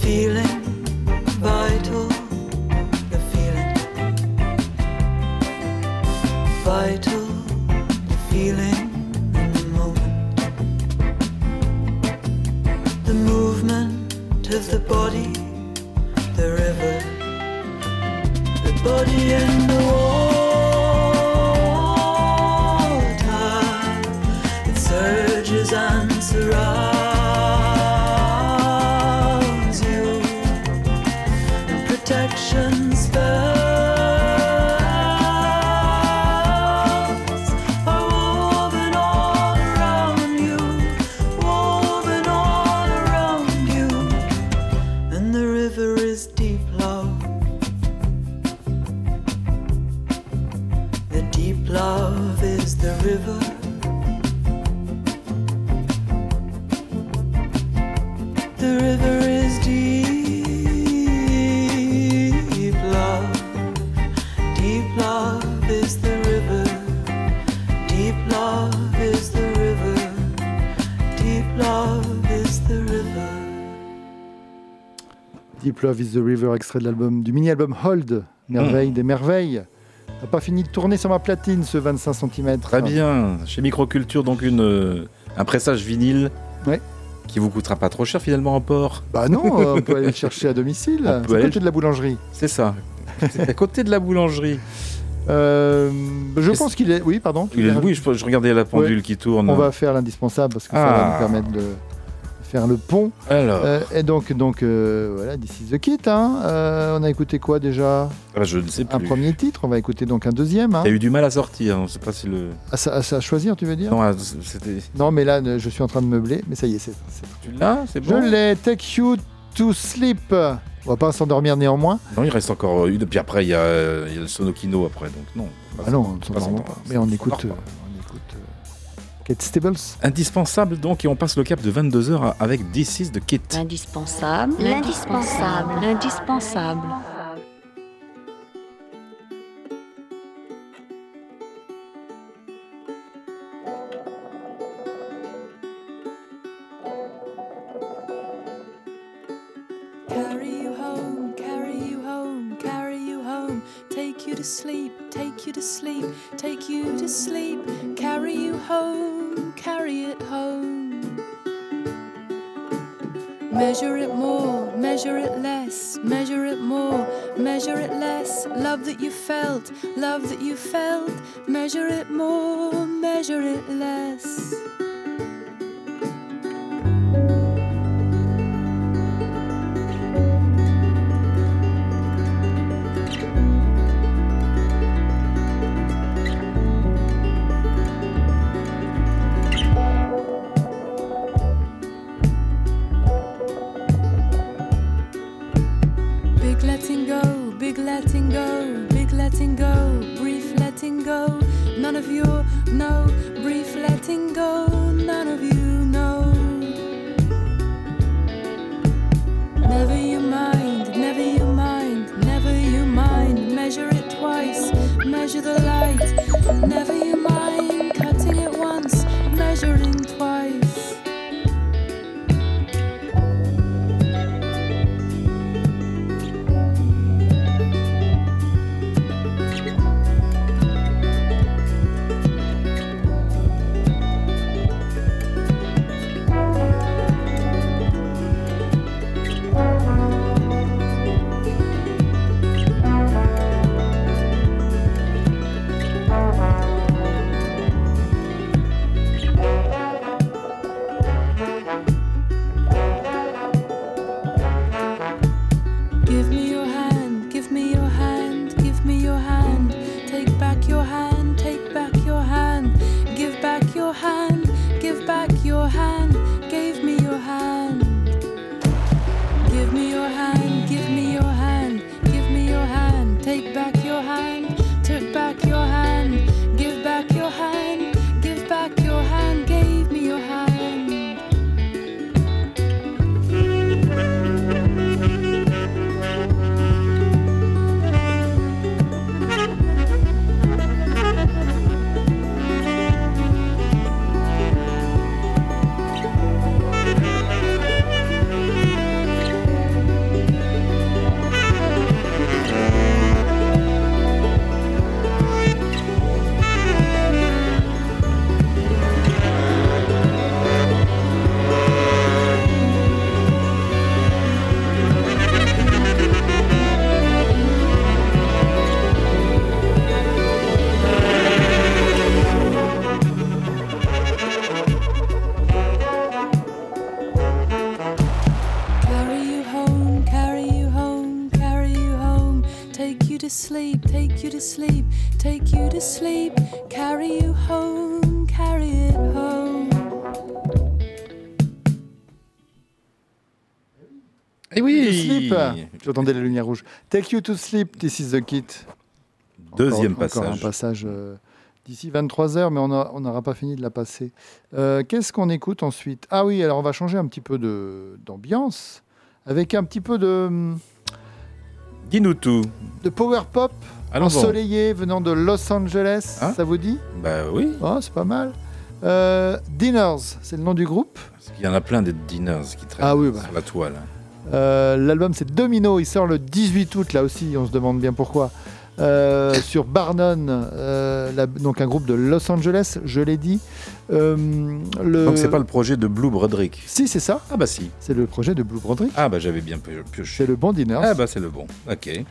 feeling Love is the River, extrait de l'album du mini-album Hold, Merveille des merveilles. N'a pas fini de tourner sur ma platine ce 25 cm. Très bien. Chez Microculture, donc une, euh, un pressage vinyle Ouais. qui vous coûtera pas trop cher finalement en port. Bah non, euh, [LAUGHS] on peut aller le chercher à domicile. C'est à côté de la boulangerie. C'est ça. C'est à côté de la boulangerie. [LAUGHS] Euh, je pense qu'il est. Oui, pardon. Il est- oui, je, je regardais la pendule Ouais. qui tourne. On va faire l'indispensable parce que ça va Ah. nous permettre de faire le pont. Alors, Euh, et donc, donc euh, voilà, This is the Kit. hein. Euh, on a écouté quoi déjà? Ah, je ne sais plus. Un premier titre. On va écouter donc un deuxième. hein. T'as eu du mal à sortir. On ne sait pas si le. À, choisir, tu veux dire? Non, c'était. Non, mais là, je suis en train de meubler. Mais ça y est, c'est. Tu l'as C'est Je bon? l'ai. Take you to sleep. On va pas s'endormir néanmoins. Non, il reste encore une. Puis après, il y a, euh, il y a le Sonokino après. Donc non. Ah non, on ne s'endort. pas. Mais on écoute. euh, pas. Kate Stables. Indispensable donc, et on passe le cap de 22h avec This is the Kit. L'indispensable. L'indispensable. L'indispensable. Carry you home, carry you home, carry you home. Take you to sleep, take you to sleep, take you to sleep. Carry you home, carry it home. Measure it more, measure it less, measure it more, measure it less. Love that you felt, love that you felt. Measure it more, measure it less. Big letting go, big letting go, brief letting go. None of you know, brief letting go, none of you know. Never you mind, never you mind, never you mind. Measure it twice, measure the light. Never you mind, cutting it once, measuring. J'entendais la lumière rouge. Take you to sleep, this is the kit. Deuxième Encore- encore passage. un passage euh, d'ici 23 heures, mais on n'aura pas fini de la passer. Euh, Qu'est-ce qu'on écoute ensuite? Ah oui, alors on va changer un petit peu de- d'ambiance avec un petit peu de, hum, Dis-nous tout. de power pop ensoleillé venant de Los Angeles. Hein ça vous dit? Bah oui. Oh, c'est pas mal. Euh, Dinners, c'est le nom du groupe. Il y en a plein des dinners qui traînent Ah oui, bah. sur la toile. Euh, L'album c'est Domino, il sort le 18 août là aussi, on se demande bien pourquoi. Euh, sur Barnon, euh, la- donc un groupe de Los Angeles, je l'ai dit. Euh, le... Donc c'est pas le projet de Blue Broderick. Si, c'est ça. Ah bah si. C'est le projet de Blue Broderick. Ah bah j'avais bien pio- pioché. C'est le bon Dinners. Ah bah c'est le bon. Ok.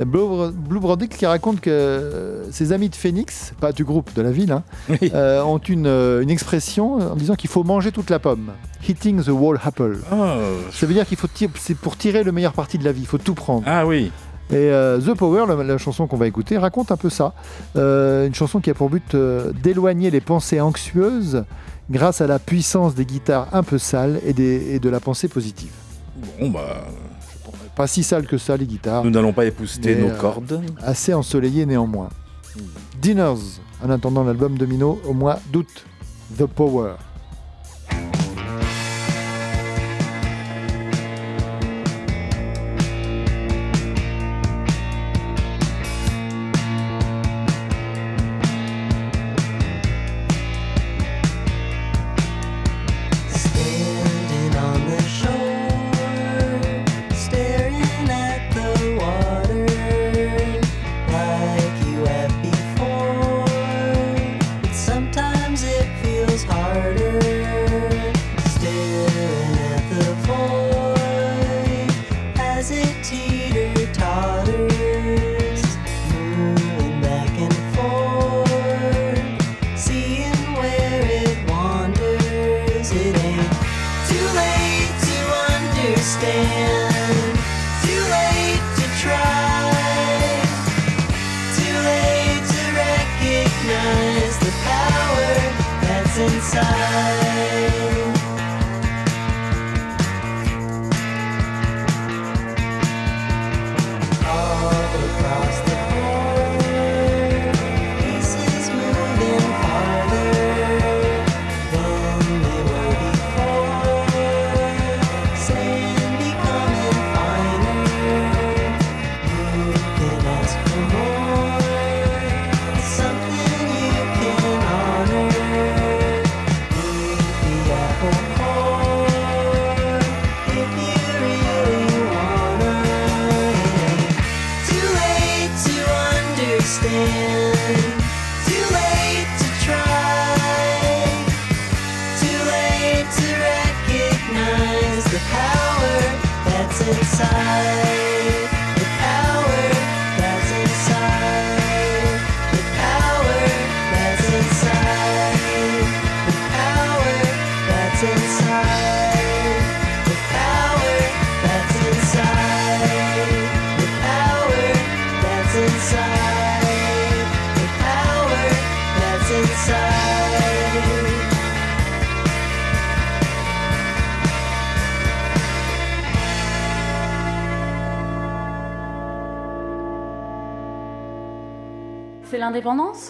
Blue, qui raconte que euh, ses amis de Phoenix, pas du groupe, de la ville, hein, [LAUGHS] euh, ont une, euh, une expression en disant qu'il faut manger toute la pomme. Hitting the whole apple. Ah. Ça veut dire qu'il faut tirer, c'est pour tirer le meilleur parti de la vie, il faut tout prendre. Ah oui. Et euh, The Power, la, la chanson qu'on va écouter, raconte un peu ça. Euh, une chanson qui a pour but d'éloigner les pensées anxieuses grâce à la puissance des guitares un peu sales et, des- et de la pensée positive. Bon bah. Pas si sales que ça, les guitares. Nous n'allons pas épousseter Mais, nos euh, cordes. Assez ensoleillées néanmoins. Dinners, en attendant l'album Domino au mois d'août. The Power.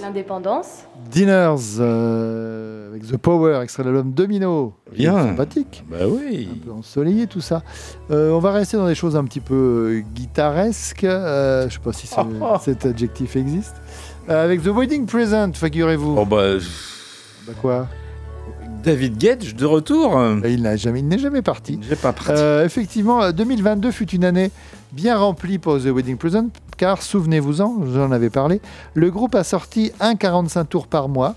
L'indépendance. Dinners euh, avec The Power, extrait de l'album Domino. Bien. Sympathique. Bah oui. Un peu ensoleillé tout ça. Euh, on va rester dans des choses un petit peu euh, guitaresques. Euh, je sais pas si ce- [LAUGHS] cet adjectif existe. Euh, avec The Wedding Present, figurez-vous. Oh bah. Bah quoi? David Gage de retour. Il n'a jamais, il n'est jamais parti. J'ai pas parti. Euh, effectivement, euh, 2022 fut une année bien remplie pour The Wedding Present, car souvenez-vous-en, j'en avais parlé, le groupe a sorti 1,45 tours par mois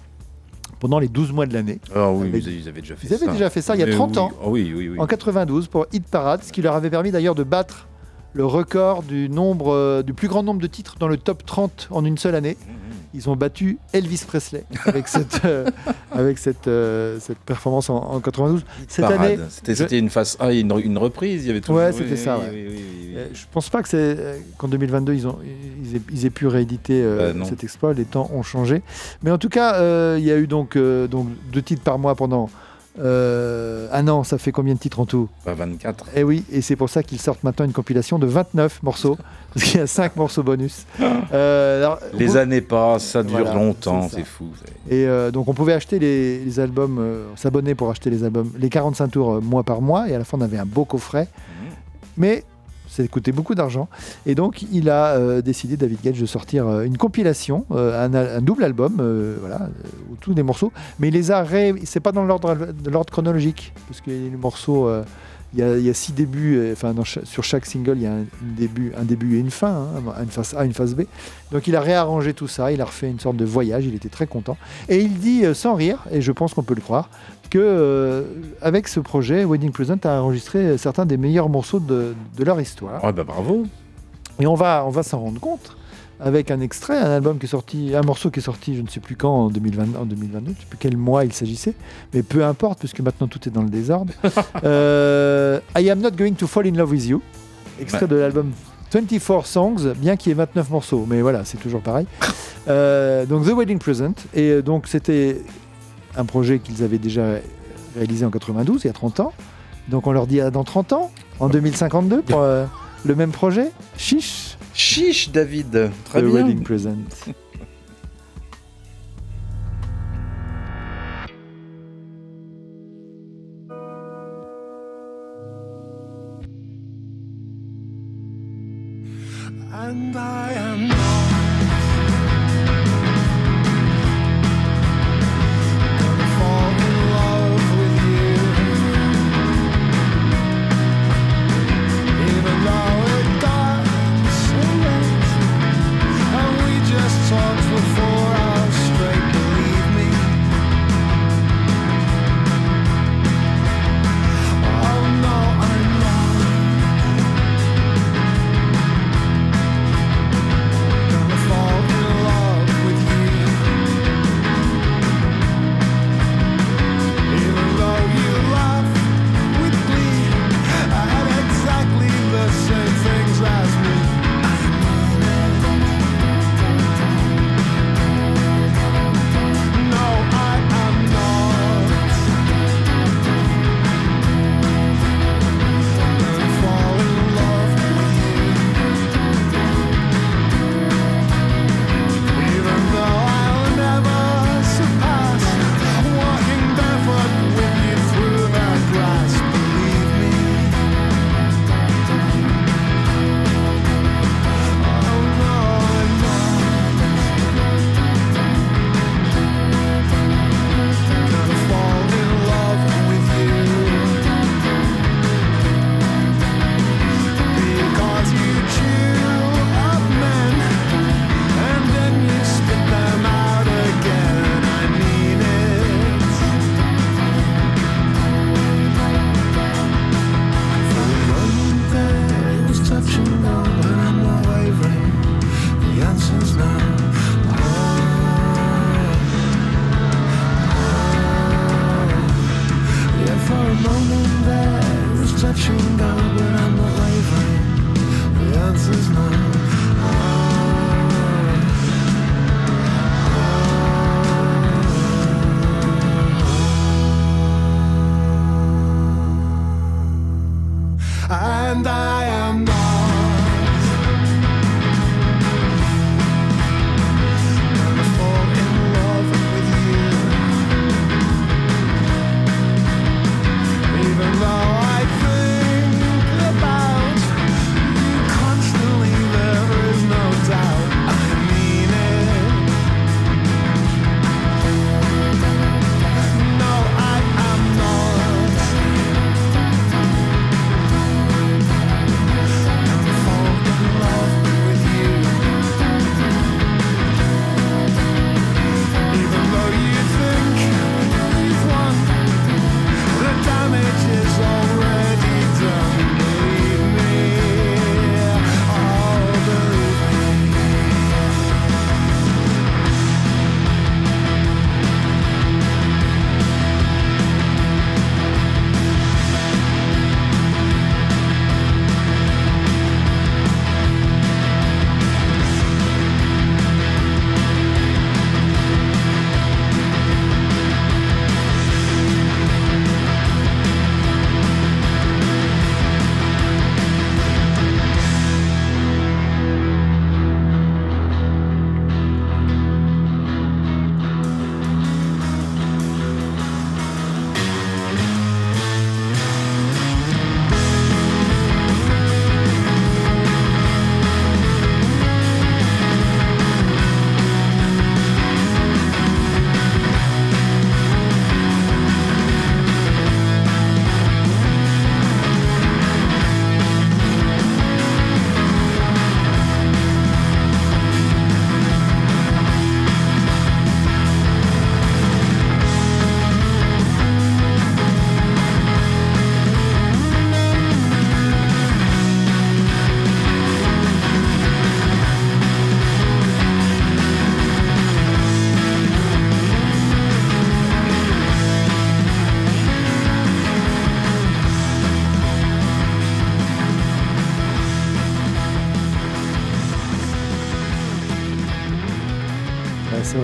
pendant les 12 mois de l'année. Ah oui, Avec- ils, ils avaient déjà fait Ils avaient ça. déjà fait ça il y a Mais 30 oui. ans. Ah oui, oui, oui. en 92 pour Hit Parade, ce qui leur avait permis d'ailleurs de battre le record du, nombre, euh, du plus grand nombre de titres dans le top 30 en une seule année. Mmh, ils ont battu Elvis Presley avec cette, euh, [LAUGHS] avec cette, euh, cette performance en, en 92. Cette Parade. année, C'était je- c'était une phase A, une, une reprise. Il y avait toujours. Ouais, oui, c'était oui, ça, oui, ouais. oui, oui, oui, oui. Euh, Je pense pas que c'est euh, qu'en 2022 ils ont ils aient, ils aient pu rééditer euh, Euh, non. cet exploit. Les temps ont changé, mais en tout cas euh, il y a eu donc euh, donc deux titres par mois pendant euh, un an. Ça fait combien de titres en tout Pas 24. Eh oui, et c'est pour ça qu'ils sortent maintenant une compilation de 29 morceaux [LAUGHS] parce qu'il y a 5 morceaux bonus. Euh, alors, Les vous- années passent, ça dure Voilà, longtemps, c'est fou. Et euh, donc on pouvait acheter les, les albums, euh, s'abonner pour acheter les albums, les 45 tours euh, mois par mois, et à la fin on avait un beau coffret. Mais ça coûtait beaucoup d'argent. Et donc il a euh, décidé, David Gage, de sortir euh, une compilation, euh, un, double album, voilà, où tous des morceaux. Mais il les a ré... C'est pas dans l'ordre chronologique, parce que les morceaux. Il y, a, il y a six débuts, euh, enfin dans sur chaque single il y a un, début, un début et une fin, hein, une face A, une face B. Donc il a réarrangé tout ça, il a refait une sorte de voyage, il était très content. Et il dit euh, sans rire, et je pense qu'on peut le croire, que euh, avec ce projet, Wedding Present a enregistré certains des meilleurs morceaux de, de leur histoire. Ouais, bah bravo. Et on va, on va s'en rendre compte avec un extrait, un album qui est sorti, un morceau qui est sorti, je ne sais plus quand, en, 2020, en 2022, je ne sais plus quel mois il s'agissait, mais peu importe, puisque maintenant tout est dans le désordre. [LAUGHS] Euh, I Am Not Going to Fall in Love with You, extrait Ouais. de l'album 24 Songs, bien qu'il y ait 29 morceaux, mais voilà, c'est toujours pareil. [LAUGHS] Euh, donc The Wedding Present, et euh, donc c'était un projet qu'ils avaient déjà réalisé en 92, il y a 30 ans. Donc on leur dit ah, dans 30 ans, en 2052, pour euh, le même projet, chiche. Chiche, David. Très The bien. Wedding Present. And I am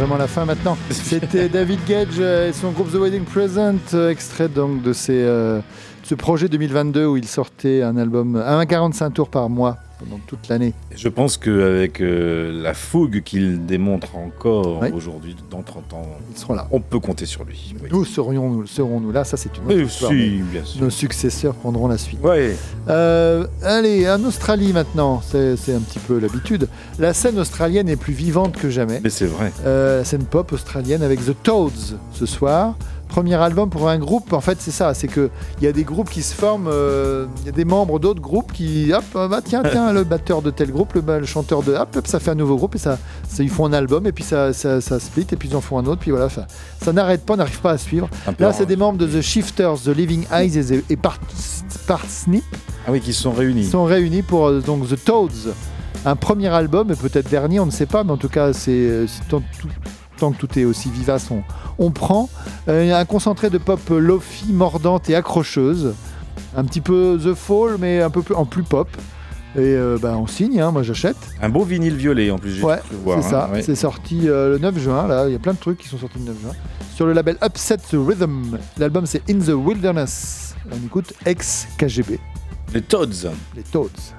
vraiment la fin maintenant. [LAUGHS] C'était David Gage euh, et son groupe The Wedding Present, euh, extrait donc de ses, euh, de ce projet 2022 où il sortait un album à 1,45 tours par mois pendant toute l'année. Je pense qu'avec euh, la fougue qu'il démontre encore Oui. aujourd'hui, dans 30 ans, Ils seront là. on peut compter sur lui. oui. Nous serions, serons-nous là, ça c'est une autre Oui, histoire, si, bien sûr. Nos successeurs prendront la suite. Euh, allez, en Australie maintenant, c'est c'est un petit peu l'habitude. La scène australienne est plus vivante que jamais. Mais c'est vrai. Euh, la scène pop australienne avec The Toads ce soir. Premier album pour un groupe, en fait c'est ça, c'est que il y a des groupes qui se forment, euh, il y a des membres d'autres groupes qui, hop, euh, bah tiens, tiens, le batteur de tel groupe, le, le chanteur de, hop, hop, ça fait un nouveau groupe et ça, ça ils font un album et puis ça, ça, ça split et puis ils en font un autre, puis voilà, ça, ça n'arrête pas, on n'arrive pas à suivre. Là c'est des membres de The Shifters, The Living Eyes et, et Part- Parsnip Ah oui, qui se sont réunis. ils sont réunis pour euh, donc The Toads, un premier album et peut-être dernier, on ne sait pas, mais en tout cas, c'est tant, que tout est aussi vivace, on, on prend Euh, un concentré de pop lofi mordante et accrocheuse, un petit peu The Fall, mais un peu plus, en plus pop. Et euh, bah, on signe, hein, moi j'achète. Un beau vinyle violet en plus, j'ai Ouais, c'est hein, ça. ouais. C'est sorti euh, le 9 juin. Là, il y a plein de trucs qui sont sortis le 9 juin. Sur le label Upset the Rhythm. L'album c'est In the Wilderness. On écoute ex KGB. Les Toads. Les Toads.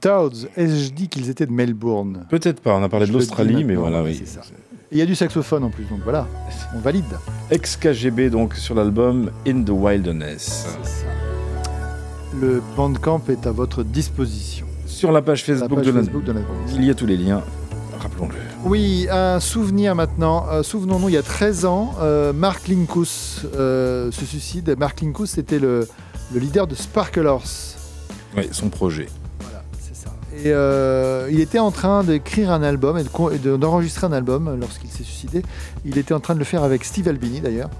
Toads, ai-je dit qu'ils étaient de Melbourne? Peut-être pas, on a parlé de Je dis l'Australie, mais voilà, oui. ça. Il y a du saxophone en plus, donc voilà, on valide. Ex-KGB donc sur l'album In the Wilderness. Le Bandcamp est à votre disposition. Sur la page Facebook, page de, la- Facebook de il y a tous les liens, rappelons-le. Oui, un souvenir maintenant. Euh, Souvenons-nous, il y a 13 ans, euh, Mark Linkous euh, se suicide. Mark Linkous, c'était le, le leader de Sparkle Horse. Oui, son projet. Et euh, il était en train d'écrire un album et d'enregistrer un album lorsqu'il s'est suicidé. Il était en train de le faire avec Steve Albini d'ailleurs.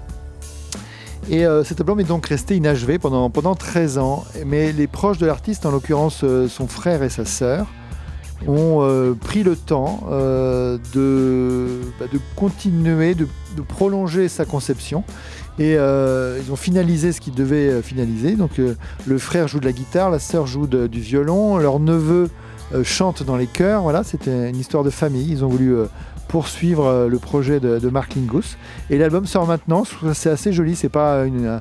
Et euh, cet album est donc resté inachevé pendant, pendant 13 ans. Mais les proches de l'artiste, en l'occurrence euh, son frère et sa sœur, ont pris le temps de, bah, de continuer, de, de prolonger sa conception. Et ils ont finalisé ce qu'ils devaient finaliser. Donc le frère joue de la guitare, la sœur joue du violon, leur neveu euh, chante dans les chœurs. Voilà, c'était une histoire de famille. Ils ont voulu euh, poursuivre euh, le projet de, de Mark Lingus. Et l'album sort maintenant. C'est assez joli. C'est pas une,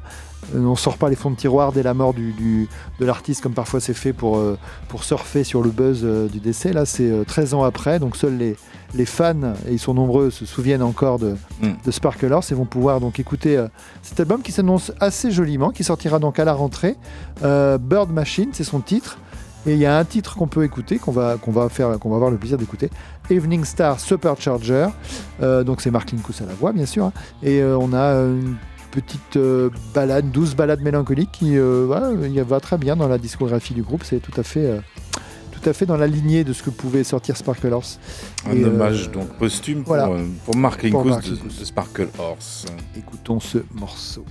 on sort pas les fonds de tiroir dès la mort du, du- de l'artiste comme parfois c'est fait pour, pour surfer sur le buzz du décès. Là, c'est euh, 13 ans après. Donc seuls les, les fans, et ils sont nombreux, se souviennent encore de, Mm. de Sparkle Horse et vont pouvoir donc écouter euh, cet album qui s'annonce assez joliment, qui sortira donc à la rentrée. Euh, Bird Machine, c'est son titre. Et il y a un titre qu'on peut écouter, qu'on va, qu'on va, faire, qu'on va avoir le plaisir d'écouter. Evening Star Supercharger. Euh, donc c'est Mark Linkous à la voix, bien sûr. hein. Et euh, on a une petite euh, balade, douce balade mélancolique qui voilà, va très bien dans la discographie du groupe. C'est tout à fait... tout à fait dans la lignée de ce que pouvait sortir Sparkle Horse. Un Et, euh, hommage donc posthume pour, voilà. pour Mark de Sparkle Horse. Écoutons ce morceau.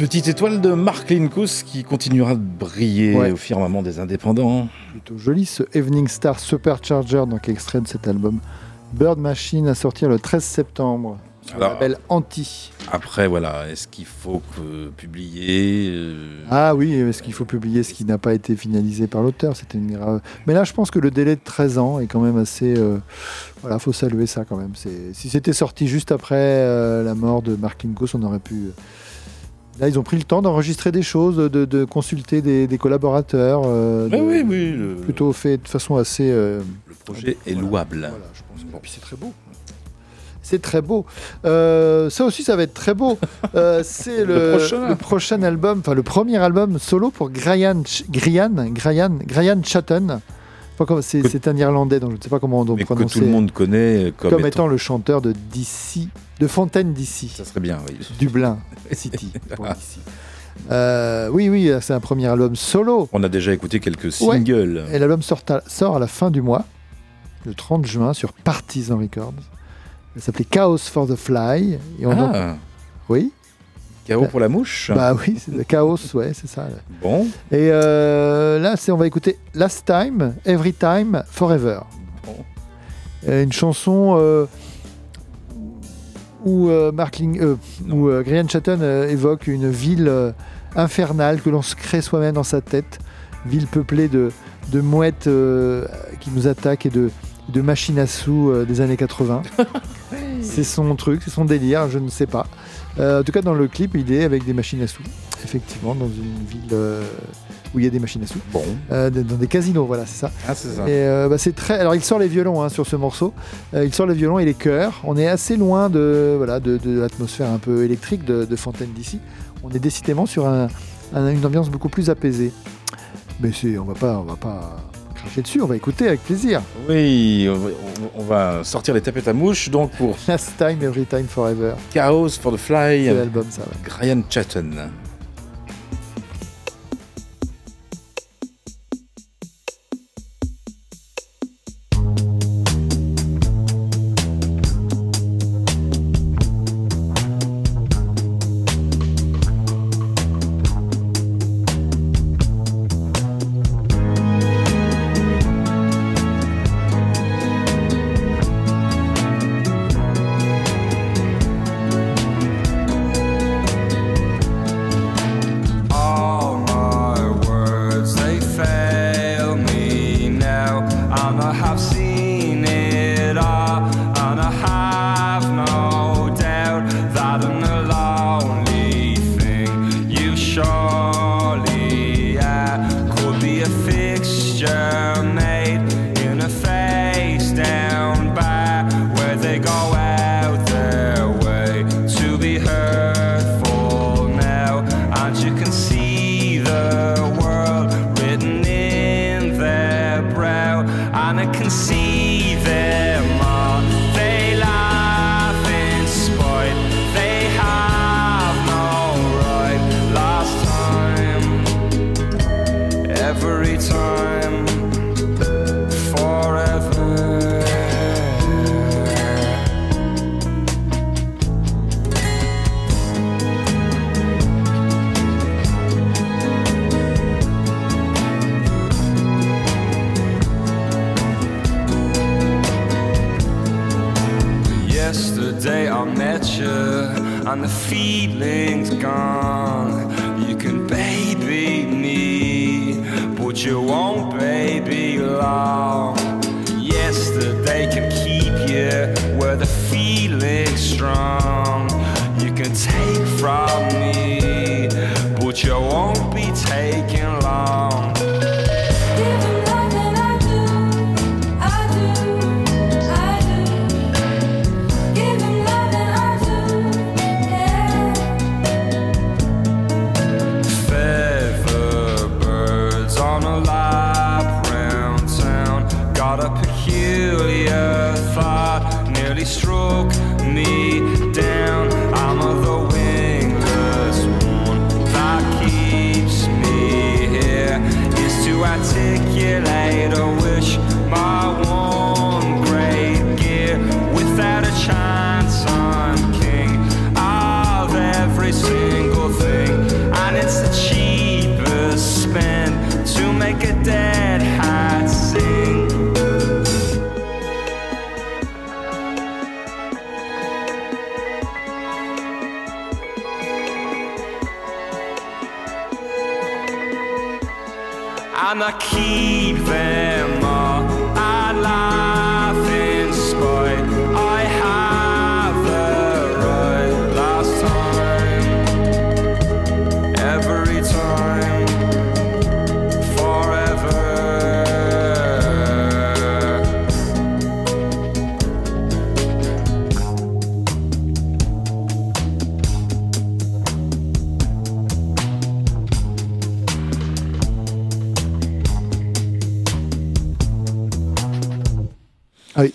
Petite étoile de Mark Linkous qui continuera de briller Ouais. au firmament des indépendants. Plutôt joli ce Evening Star Supercharger, donc extrait de cet album. Bird Machine à sortir le 13 septembre. Sur le Alors- label Anti. Après, voilà, est-ce qu'il faut publier euh, Ah oui, est-ce qu'il faut publier ce qui n'a pas été finalisé par l'auteur? C'était une grave. Mais là, je pense que le délai de 13 ans est quand même assez. euh, Voilà, faut saluer ça quand même. Si c'était sorti juste après euh, la mort de Mark Linkous, on aurait pu. Là, ils ont pris le temps d'enregistrer des choses, de, de consulter des, des collaborateurs. euh, Oui, de- oui, oui, le- Plutôt fait de façon assez. euh, Le projet est louable. je pense. Et puis c'est très beau. C'est très beau. Euh, ça aussi, ça va être très beau. [LAUGHS] Euh, c'est le, Le prochain. le prochain album, enfin le premier album solo pour Graham, Graham, Graham Chatton. C'est un Irlandais, donc je ne sais pas comment on doit Mais que prononcer. tout le monde connaît comme, comme, étant- étant le chanteur de DC, de Fontaine DC. Ça serait bien, oui. Dublin City. pour DC. Euh, oui, oui, c'est un premier album solo. On a déjà écouté quelques Ouais. singles. Et l'album sort à, sort à la fin du mois, le 30 juin, sur Partisan Records. Il s'appelait Chaos for the Fly. Et on donc- Ah, Oui Chaos pour la mouche. Bah oui, c'est le Chaos, ouais, c'est ça. Bon, Et euh, là, c'est, on va écouter Last Time, Every Time, Forever. Bon. Une chanson euh, où, euh, Mark Ling- où Graham Chatton évoque une ville infernale que l'on se crée soi-même dans sa tête. Ville peuplée de, de mouettes qui nous attaquent et de, de machines à sous des années 80. [LAUGHS] c'est son truc, c'est son délire, je ne sais pas. Euh, en tout cas, dans le clip, il est avec des machines à sous. Effectivement, dans une ville euh, où il y a des machines à sous. bon. Euh, dans des casinos, voilà, c'est ça. Ah, c'est ça. Et euh, bah, c'est très. Alors, il sort les violons hein, sur ce morceau. Euh, il sort les violons et les chœurs. On est assez loin de voilà de, de l'atmosphère un peu électrique de, de Fontaine d'ici. On est décidément sur un- un- une ambiance beaucoup plus apaisée. Mais c'est, on va pas, on va pas cracher dessus. On va écouter avec plaisir. Oui, on va, on va sortir les tapettes à mouches donc pour Last time, every time, forever. Chaos for the Fly, C'est l'album, ça. ouais. Graham Chatton.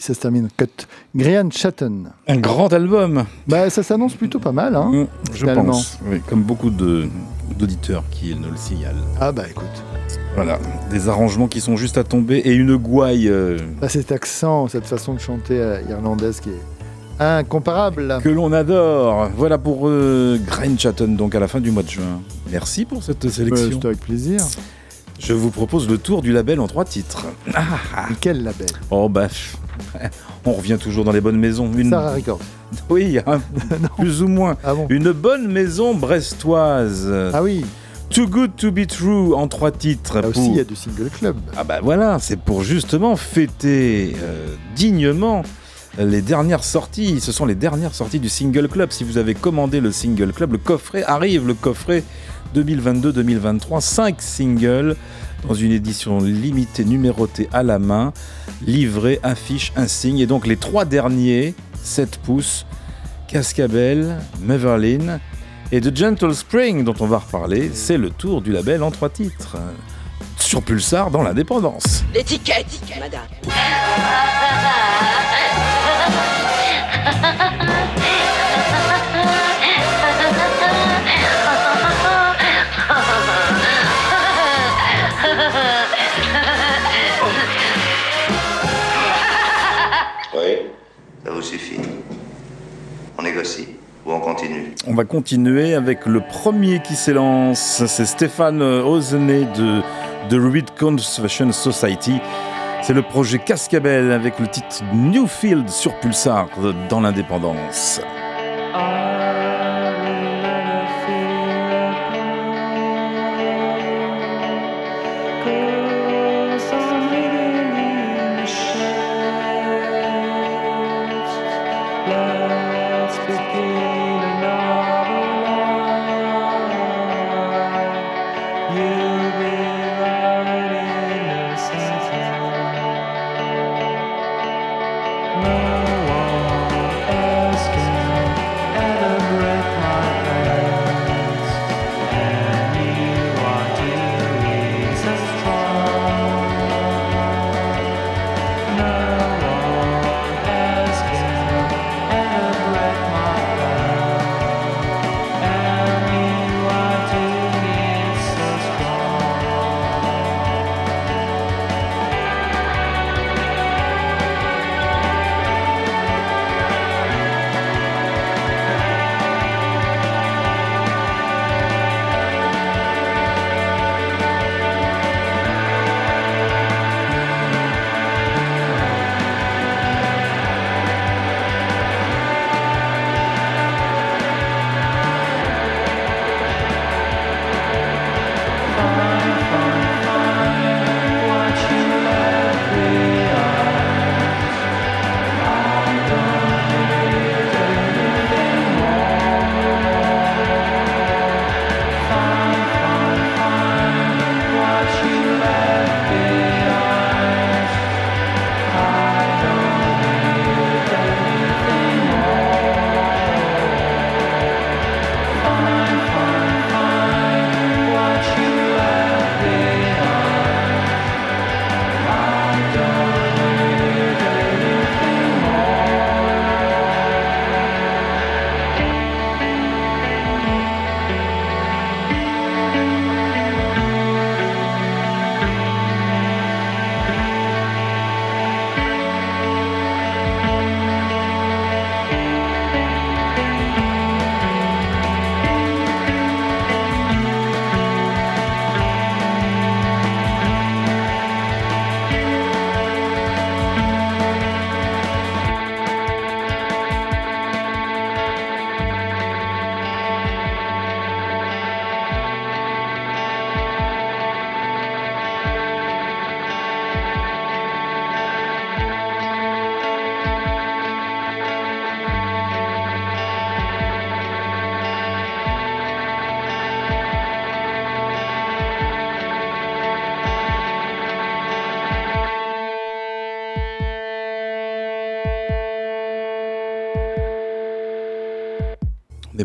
Ça se termine. Cut. Grian Chatten. Un grand album. Bah, ça s'annonce plutôt pas mal, hein. Mm, Je pense, oui, comme beaucoup d'auditeurs qui nous le signalent. Ah bah écoute. Voilà, des arrangements qui sont juste à tomber et une gouaille euh, Bah, cet accent, cette façon de chanter euh, irlandaise qui est incomparable. que l'on adore. Voilà pour euh, Graham Chatton, donc à la fin du mois de juin. Merci pour cette Ouais, sélection. C'était avec plaisir. Je vous propose le tour du label en trois titres. Ah, Quel label? Oh bah, on revient toujours dans les bonnes maisons. Une... Sarah Records. [LAUGHS] Oui, hein, [LAUGHS] plus ou moins. Ah bon Une bonne maison brestoise. Ah oui, Too Good to Be True en trois titres. là aussi il y a du single club. Ah bah voilà, c'est pour justement fêter euh, dignement les dernières sorties. Ce sont les dernières sorties du Single Club. Si vous avez commandé le Single Club, le coffret arrive, le coffret 2022-2023, 5 singles dans une édition limitée numérotée à la main, livré, affiche, insigne. Et donc les trois derniers, 7 pouces, Cascabel, Maverlin et The Gentle Spring dont on va reparler, c'est le tour du label en trois titres. Sur Pulsar dans l'indépendance. L'étiquette, madame. [LAUGHS] On va continuer avec le premier qui s'élance. C'est Stéphane Ozené de The Reed Conservation Society. C'est le projet Cascabel avec le titre Newfield sur Pulsar dans l'indépendance.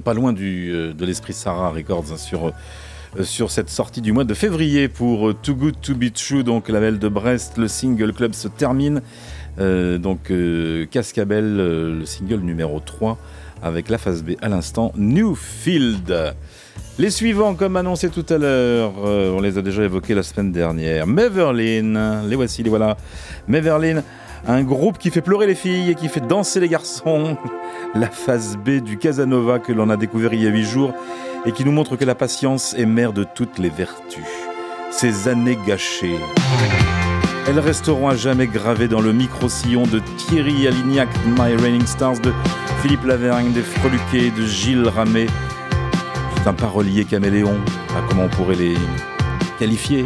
Pas loin euh, de l'esprit Sarah Records hein, sur, euh, sur cette sortie du mois de février pour euh, Too Good To Be True, donc label de Brest. Le single club se termine. Donc euh, Cascabel, le single numéro 3 avec la phase B à l'instant, Newfield. Les suivants, comme annoncé tout à l'heure, on les a déjà évoqués la semaine dernière. Meverlin, les voici, les voilà. Meverlin, un groupe qui fait pleurer les filles et qui fait danser les garçons. La phase B du Casanova que l'on a découvert il y a huit jours et qui nous montre que la patience est mère de toutes les vertus. Ces années gâchées. Elles resteront à jamais gravées dans le micro-sillon de Thierry Alignac, My Raining Stars, de Philippe Lavergne, des Freluquets, de Gilles Ramet. C'est un parolier caméléon. Ah, comment on pourrait les qualifier?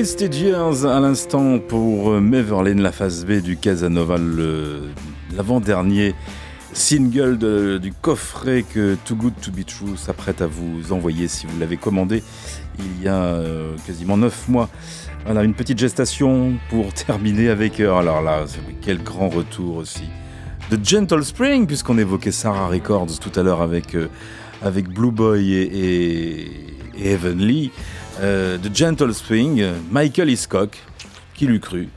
Wasted Years à l'instant pour euh, Meverlin, la phase B du Casanova, l'avant-dernier single de- du coffret que Too Good To Be True s'apprête à vous envoyer si vous l'avez commandé il y a euh, quasiment 9 mois. Voilà, une petite gestation pour [LAUGHS] terminer avec... euh, alors là, quel grand retour aussi. The Gentle Spring, puisqu'on évoquait Sarah Records tout à l'heure avec, avec Blue Boy et, et, et Heavenly. Euh, The Gentle Spring, euh, Michael Hiscock, qui l'eût cru,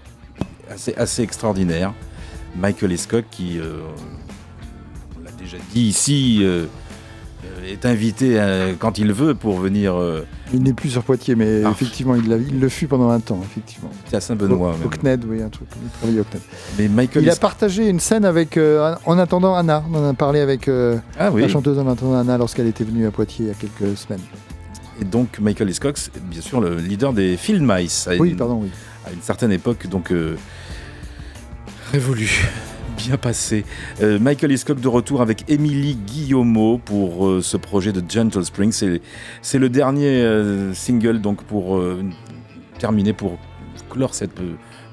assez, assez extraordinaire. Michael Hiscock qui, euh, on l'a déjà dit ici, euh, euh, est invité euh, quand il veut pour venir. euh, Il n'est plus sur Poitiers, mais Ah. effectivement, il, le fut pendant un temps, effectivement. C'est à Saint-Benoît, Au, au CNED, oui, un truc. Il travaillait au CNED. Mais Michael il a Hiscock- partagé une scène avec, euh, en attendant Anna. On en a parlé avec euh, Ah oui. la chanteuse en attendant Anna lorsqu'elle était venue à Poitiers il y a quelques semaines. Et donc Michael c'est bien sûr le leader des Field Mice. à Oui, une- pardon, oui. À une certaine époque, donc euh, révolu. [LAUGHS] bien passé. Euh, Michael Hiscock de retour avec Émilie Guillaumeau pour euh, ce projet de Gentle Spring. C'est, le dernier euh, single donc pour terminer, pour clore cette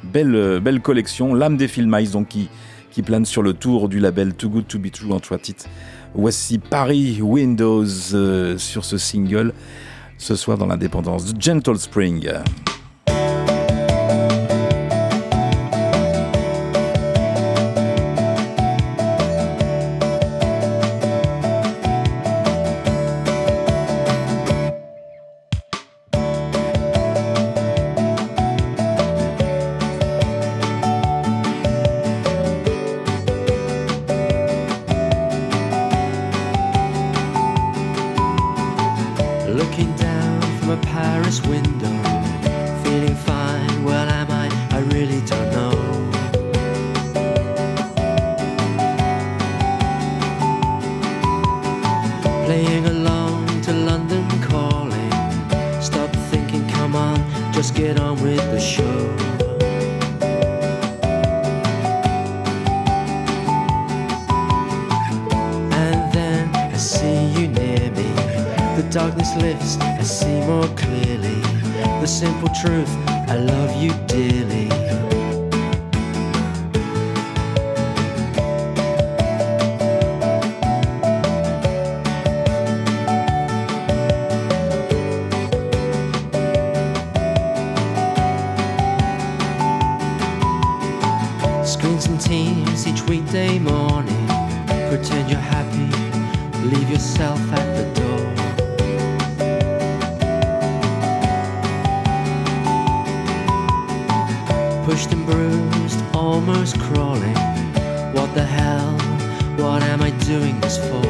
belle, belle collection. L'âme des Filmice donc qui, qui plane sur le tour du label Too Good To Be True entre titres. Voici Paris Windows euh, sur ce single ce soir dans l'indépendance de Gentle Spring. Pushed and bruised, almost crawling. What the hell? What am I doing this for?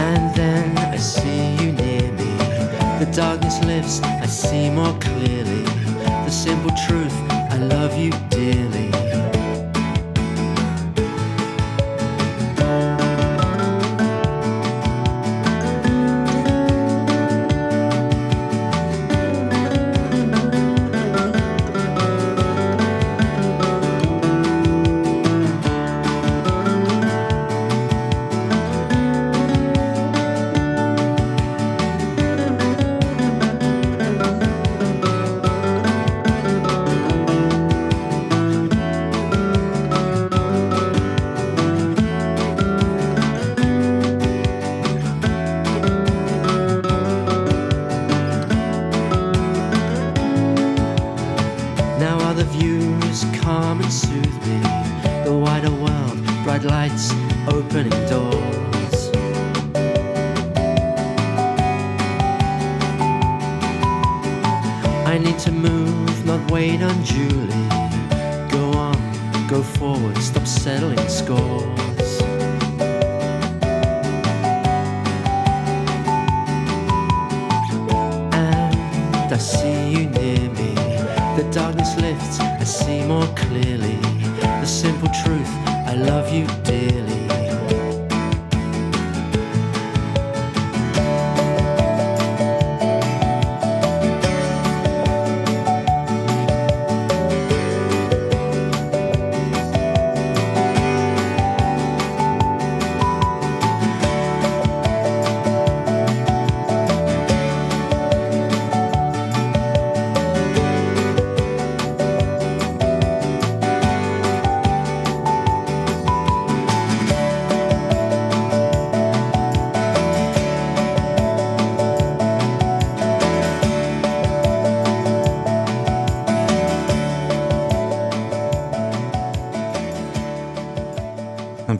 And then I see you near me. The darkness lifts, I see more clearly. The simple truth, I love you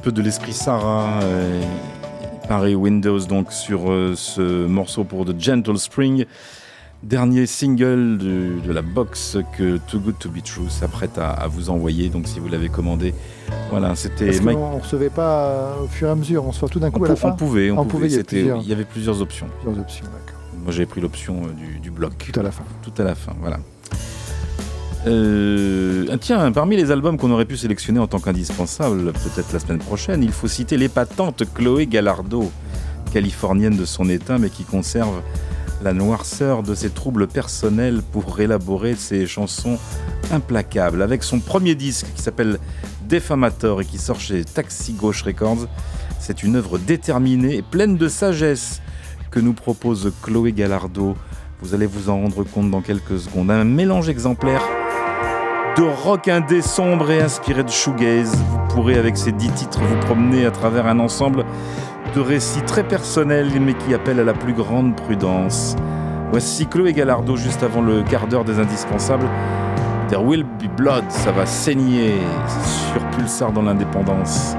peu de l'esprit Sarah. euh, pareil, Windows donc sur euh, ce morceau pour The Gentle Spring. Dernier single de, de la box que Too Good To Be True s'apprête à, à vous envoyer. Donc si vous l'avez commandé, voilà, c'était Mike. qu'on ne recevait pas au fur et à mesure, on reçoit tout d'un coup On, à la fin. on pouvait, on, pouvait. plusieurs, il y avait plusieurs options. plusieurs options, d'accord. Moi j'avais pris l'option euh, du, du bloc. Tout à la fin. Tout à la fin, voilà. Euh, ah, tiens, parmi les albums qu'on aurait pu sélectionner en tant qu'indispensables, peut-être la semaine prochaine, il faut citer l'épatante Chloé Gallardo, californienne de son état, mais qui conserve la noirceur de ses troubles personnels pour élaborer ses chansons implacables. Avec son premier disque qui s'appelle Defamator et qui sort chez Taxi Gauche Records, c'est une œuvre déterminée et pleine de sagesse que nous propose Chloé Gallardo. Vous allez vous en rendre compte dans quelques secondes. Un mélange exemplaire de rock indé sombre et inspiré de shoegaze. Vous pourrez avec ces dix titres vous promener à travers un ensemble de récits très personnels mais qui appellent à la plus grande prudence. Voici Chloé Gallardo juste avant le quart d'heure des indispensables. There will be blood, ça va saigner sur Pulsar dans l'indépendance.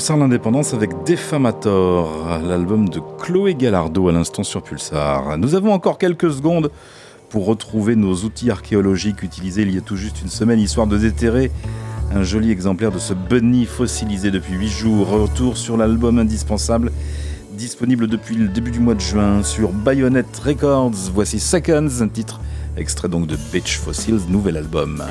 Pulsar l'indépendance avec Defamator, l'album de Chloé Gallardo à l'instant sur Pulsar. Nous avons encore quelques secondes pour retrouver nos outils archéologiques utilisés il y a tout juste une semaine, histoire de déterrer un joli exemplaire de ce bunny fossilisé depuis 8 jours. Retour sur l'album indispensable, disponible depuis le début du mois de juin sur Bayonet Records. Voici Seconds, un titre extrait donc de Beach Fossils, nouvel album.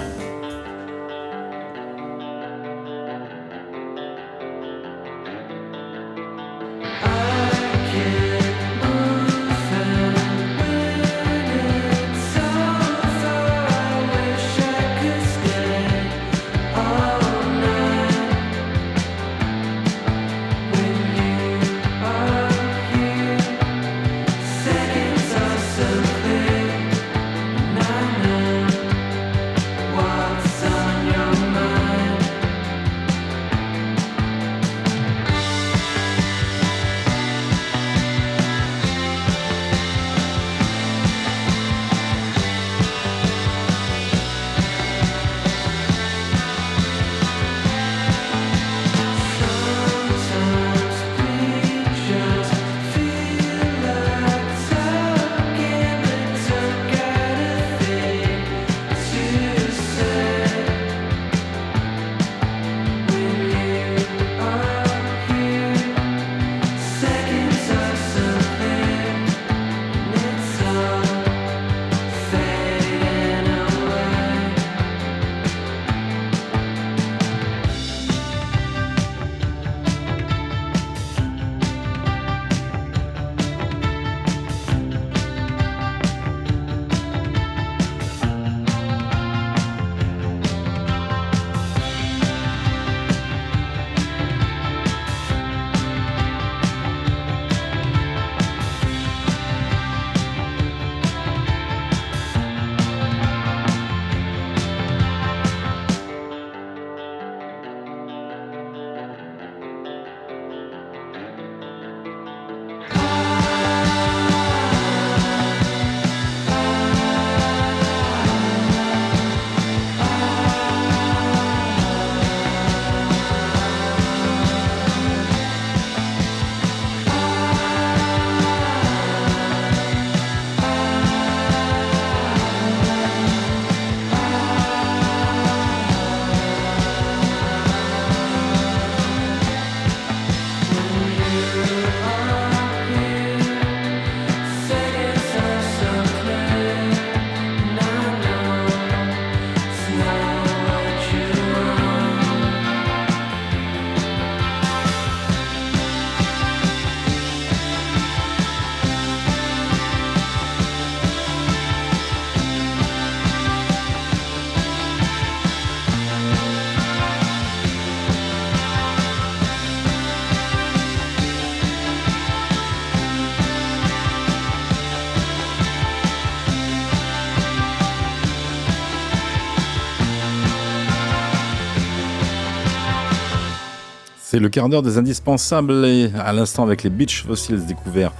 C'est le quart d'heure des indispensables et à l'instant avec les Beach Fossils découverts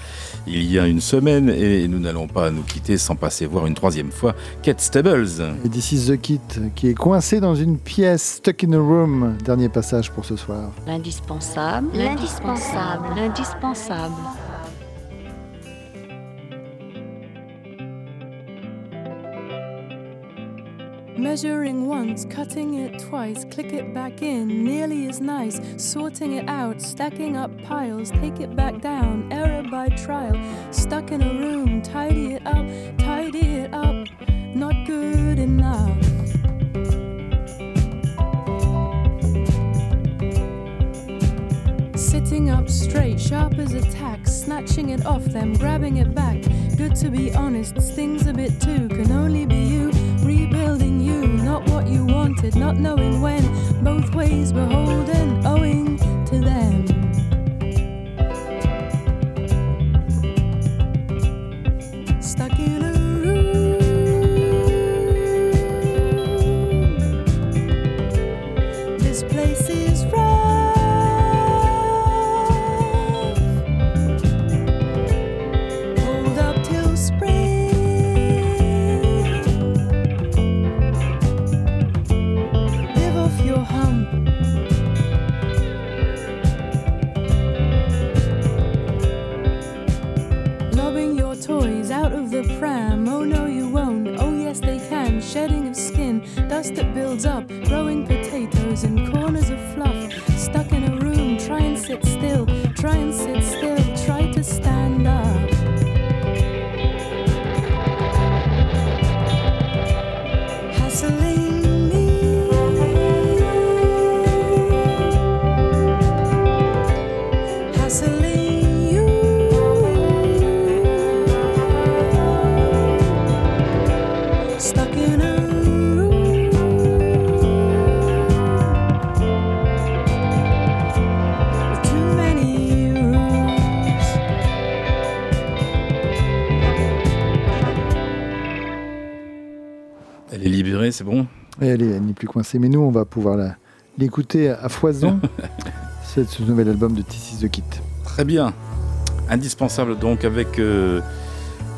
il y a une semaine et nous n'allons pas nous quitter sans passer voir une troisième fois Kate Stables. Et This is the Kit, qui est coincé dans une pièce, stuck in a room. Dernier passage pour ce soir. L'indispensable, l'indispensable, l'indispensable. Measuring once, cutting it twice, click it back in, nearly as nice. Sorting it out, stacking up piles, take it back down, error by trial. Stuck in a room, tidy it up, tidy it up, not good enough. Sitting up straight, sharp as a tack, snatching it off them, grabbing it back. Good to be honest, stings a bit too, can only be you. What you wanted, not knowing when. Both ways were holding, owing to them. Stuck in a coincée, mais nous, on va pouvoir l'écouter à foison. [LAUGHS] C'est ce nouvel album de This is the Kit. Très bien. Indispensable donc avec, euh,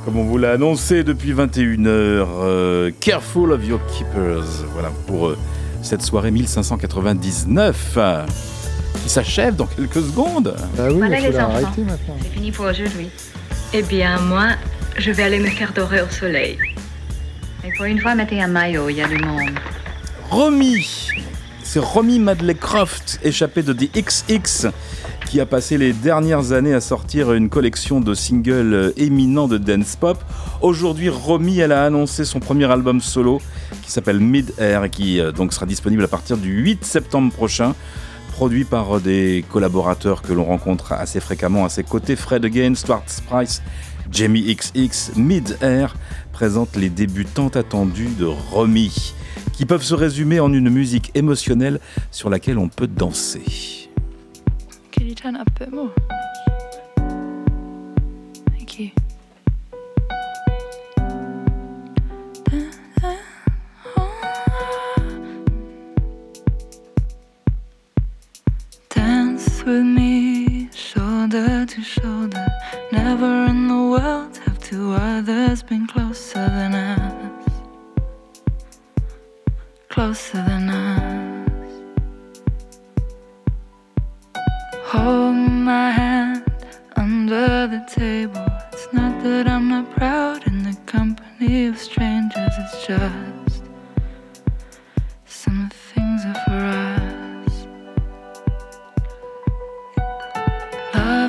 comme on vous l'a annoncé depuis 21h, euh, Careful of Your Keepers. Voilà pour euh, cette soirée 1599 euh, qui s'achève dans quelques secondes. Bah oui, Voilà les enfants. C'est fini pour aujourd'hui. Eh bien, moi, je vais aller me faire dorer au soleil. Et pour une fois, mettez un maillot, il y a du monde. Romy C'est Romy Madley Croft, échappée de The XX, qui a passé les dernières années à sortir une collection de singles éminents de dance pop. Aujourd'hui, Romy, elle a annoncé son premier album solo qui s'appelle Mid Air et qui euh, donc sera disponible à partir du 8 septembre prochain. Produit par euh, des collaborateurs que l'on rencontre assez fréquemment à ses côtés, Fred Again, Stuart Price, Jamie XX, Mid Air présente les débuts tant attendus de Romy, qui peuvent se résumer en une musique émotionnelle sur laquelle on peut danser. Never in the world have two others been closer than us. Closer than us. Hold my hand under the table. It's not that I'm not proud in the company of strangers, it's just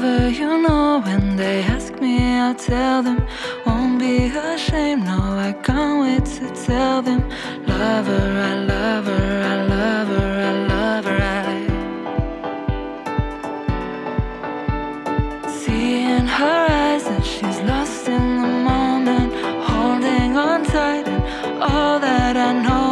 Lover, you know, when they ask me, I'll tell them. Won't be ashamed, no, I can't wait to tell them. Lover, I love her, I love her, I love her, I. See in her eyes that she's lost in the moment, holding on tight, and all that I know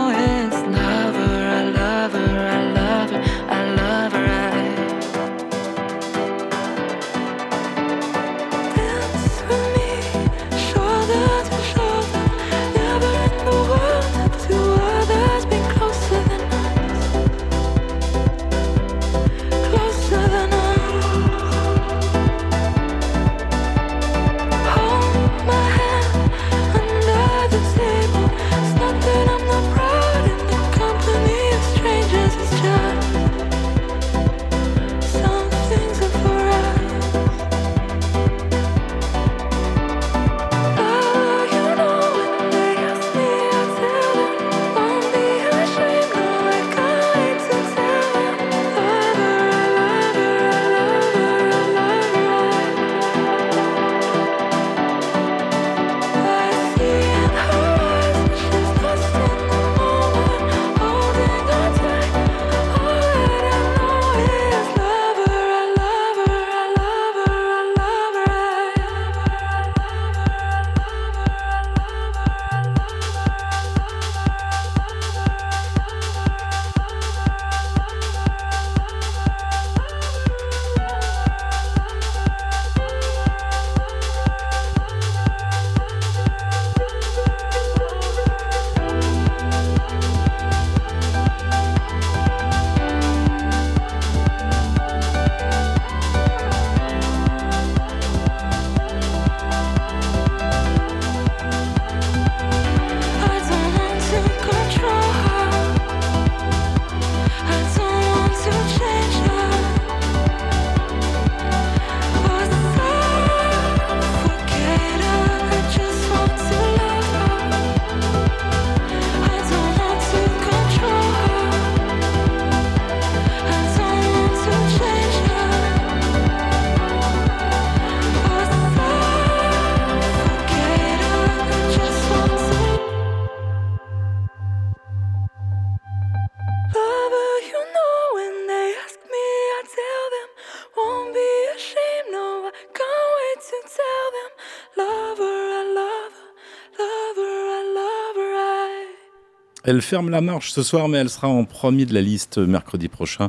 Elle ferme la marche ce soir, mais elle sera en premier de la liste mercredi prochain.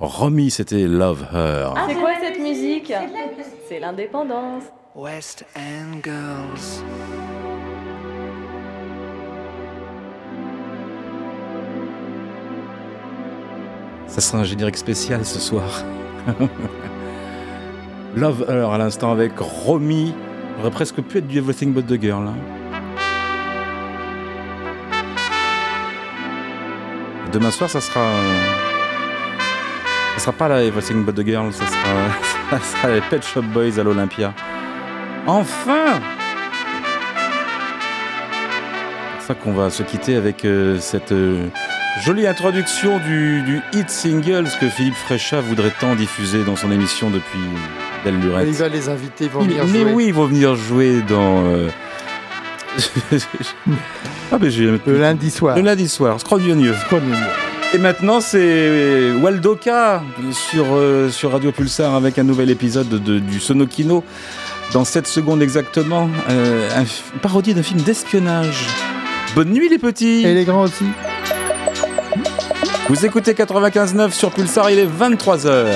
Romy, c'était Love Her. Ah, c'est quoi cette musique? C'est l'indépendance. West End Girls. Ça sera un générique spécial ce soir. [LAUGHS] Love Her à l'instant avec Romy. Ça aurait presque pu être du Everything But the Girl. hein. Demain soir, ça sera. Ça sera pas la Everything But the Girl, ça sera, [LAUGHS] ça sera les Pet Shop Boys à l'Olympia. Enfin C'est pour ça qu'on va se quitter avec euh, cette euh, jolie introduction du, du hit singles que Philippe Fréchat voudrait tant diffuser dans son émission depuis Belle Lurette. Il va les inviter, ils vont Il- venir mais jouer. oui, ils vont venir jouer dans. euh, [LAUGHS] ah, j'ai. Le lundi soir. Le lundi soir, Scrognonieux. Et maintenant, c'est Waldoka sur, euh, sur Radio Pulsar avec un nouvel épisode de- du Sonokino. Dans 7 secondes exactement, euh, un une parodie d'un film d'espionnage. Bonne nuit, les petits. Et les grands aussi. Vous écoutez 95.9 sur Pulsar, il est 23h.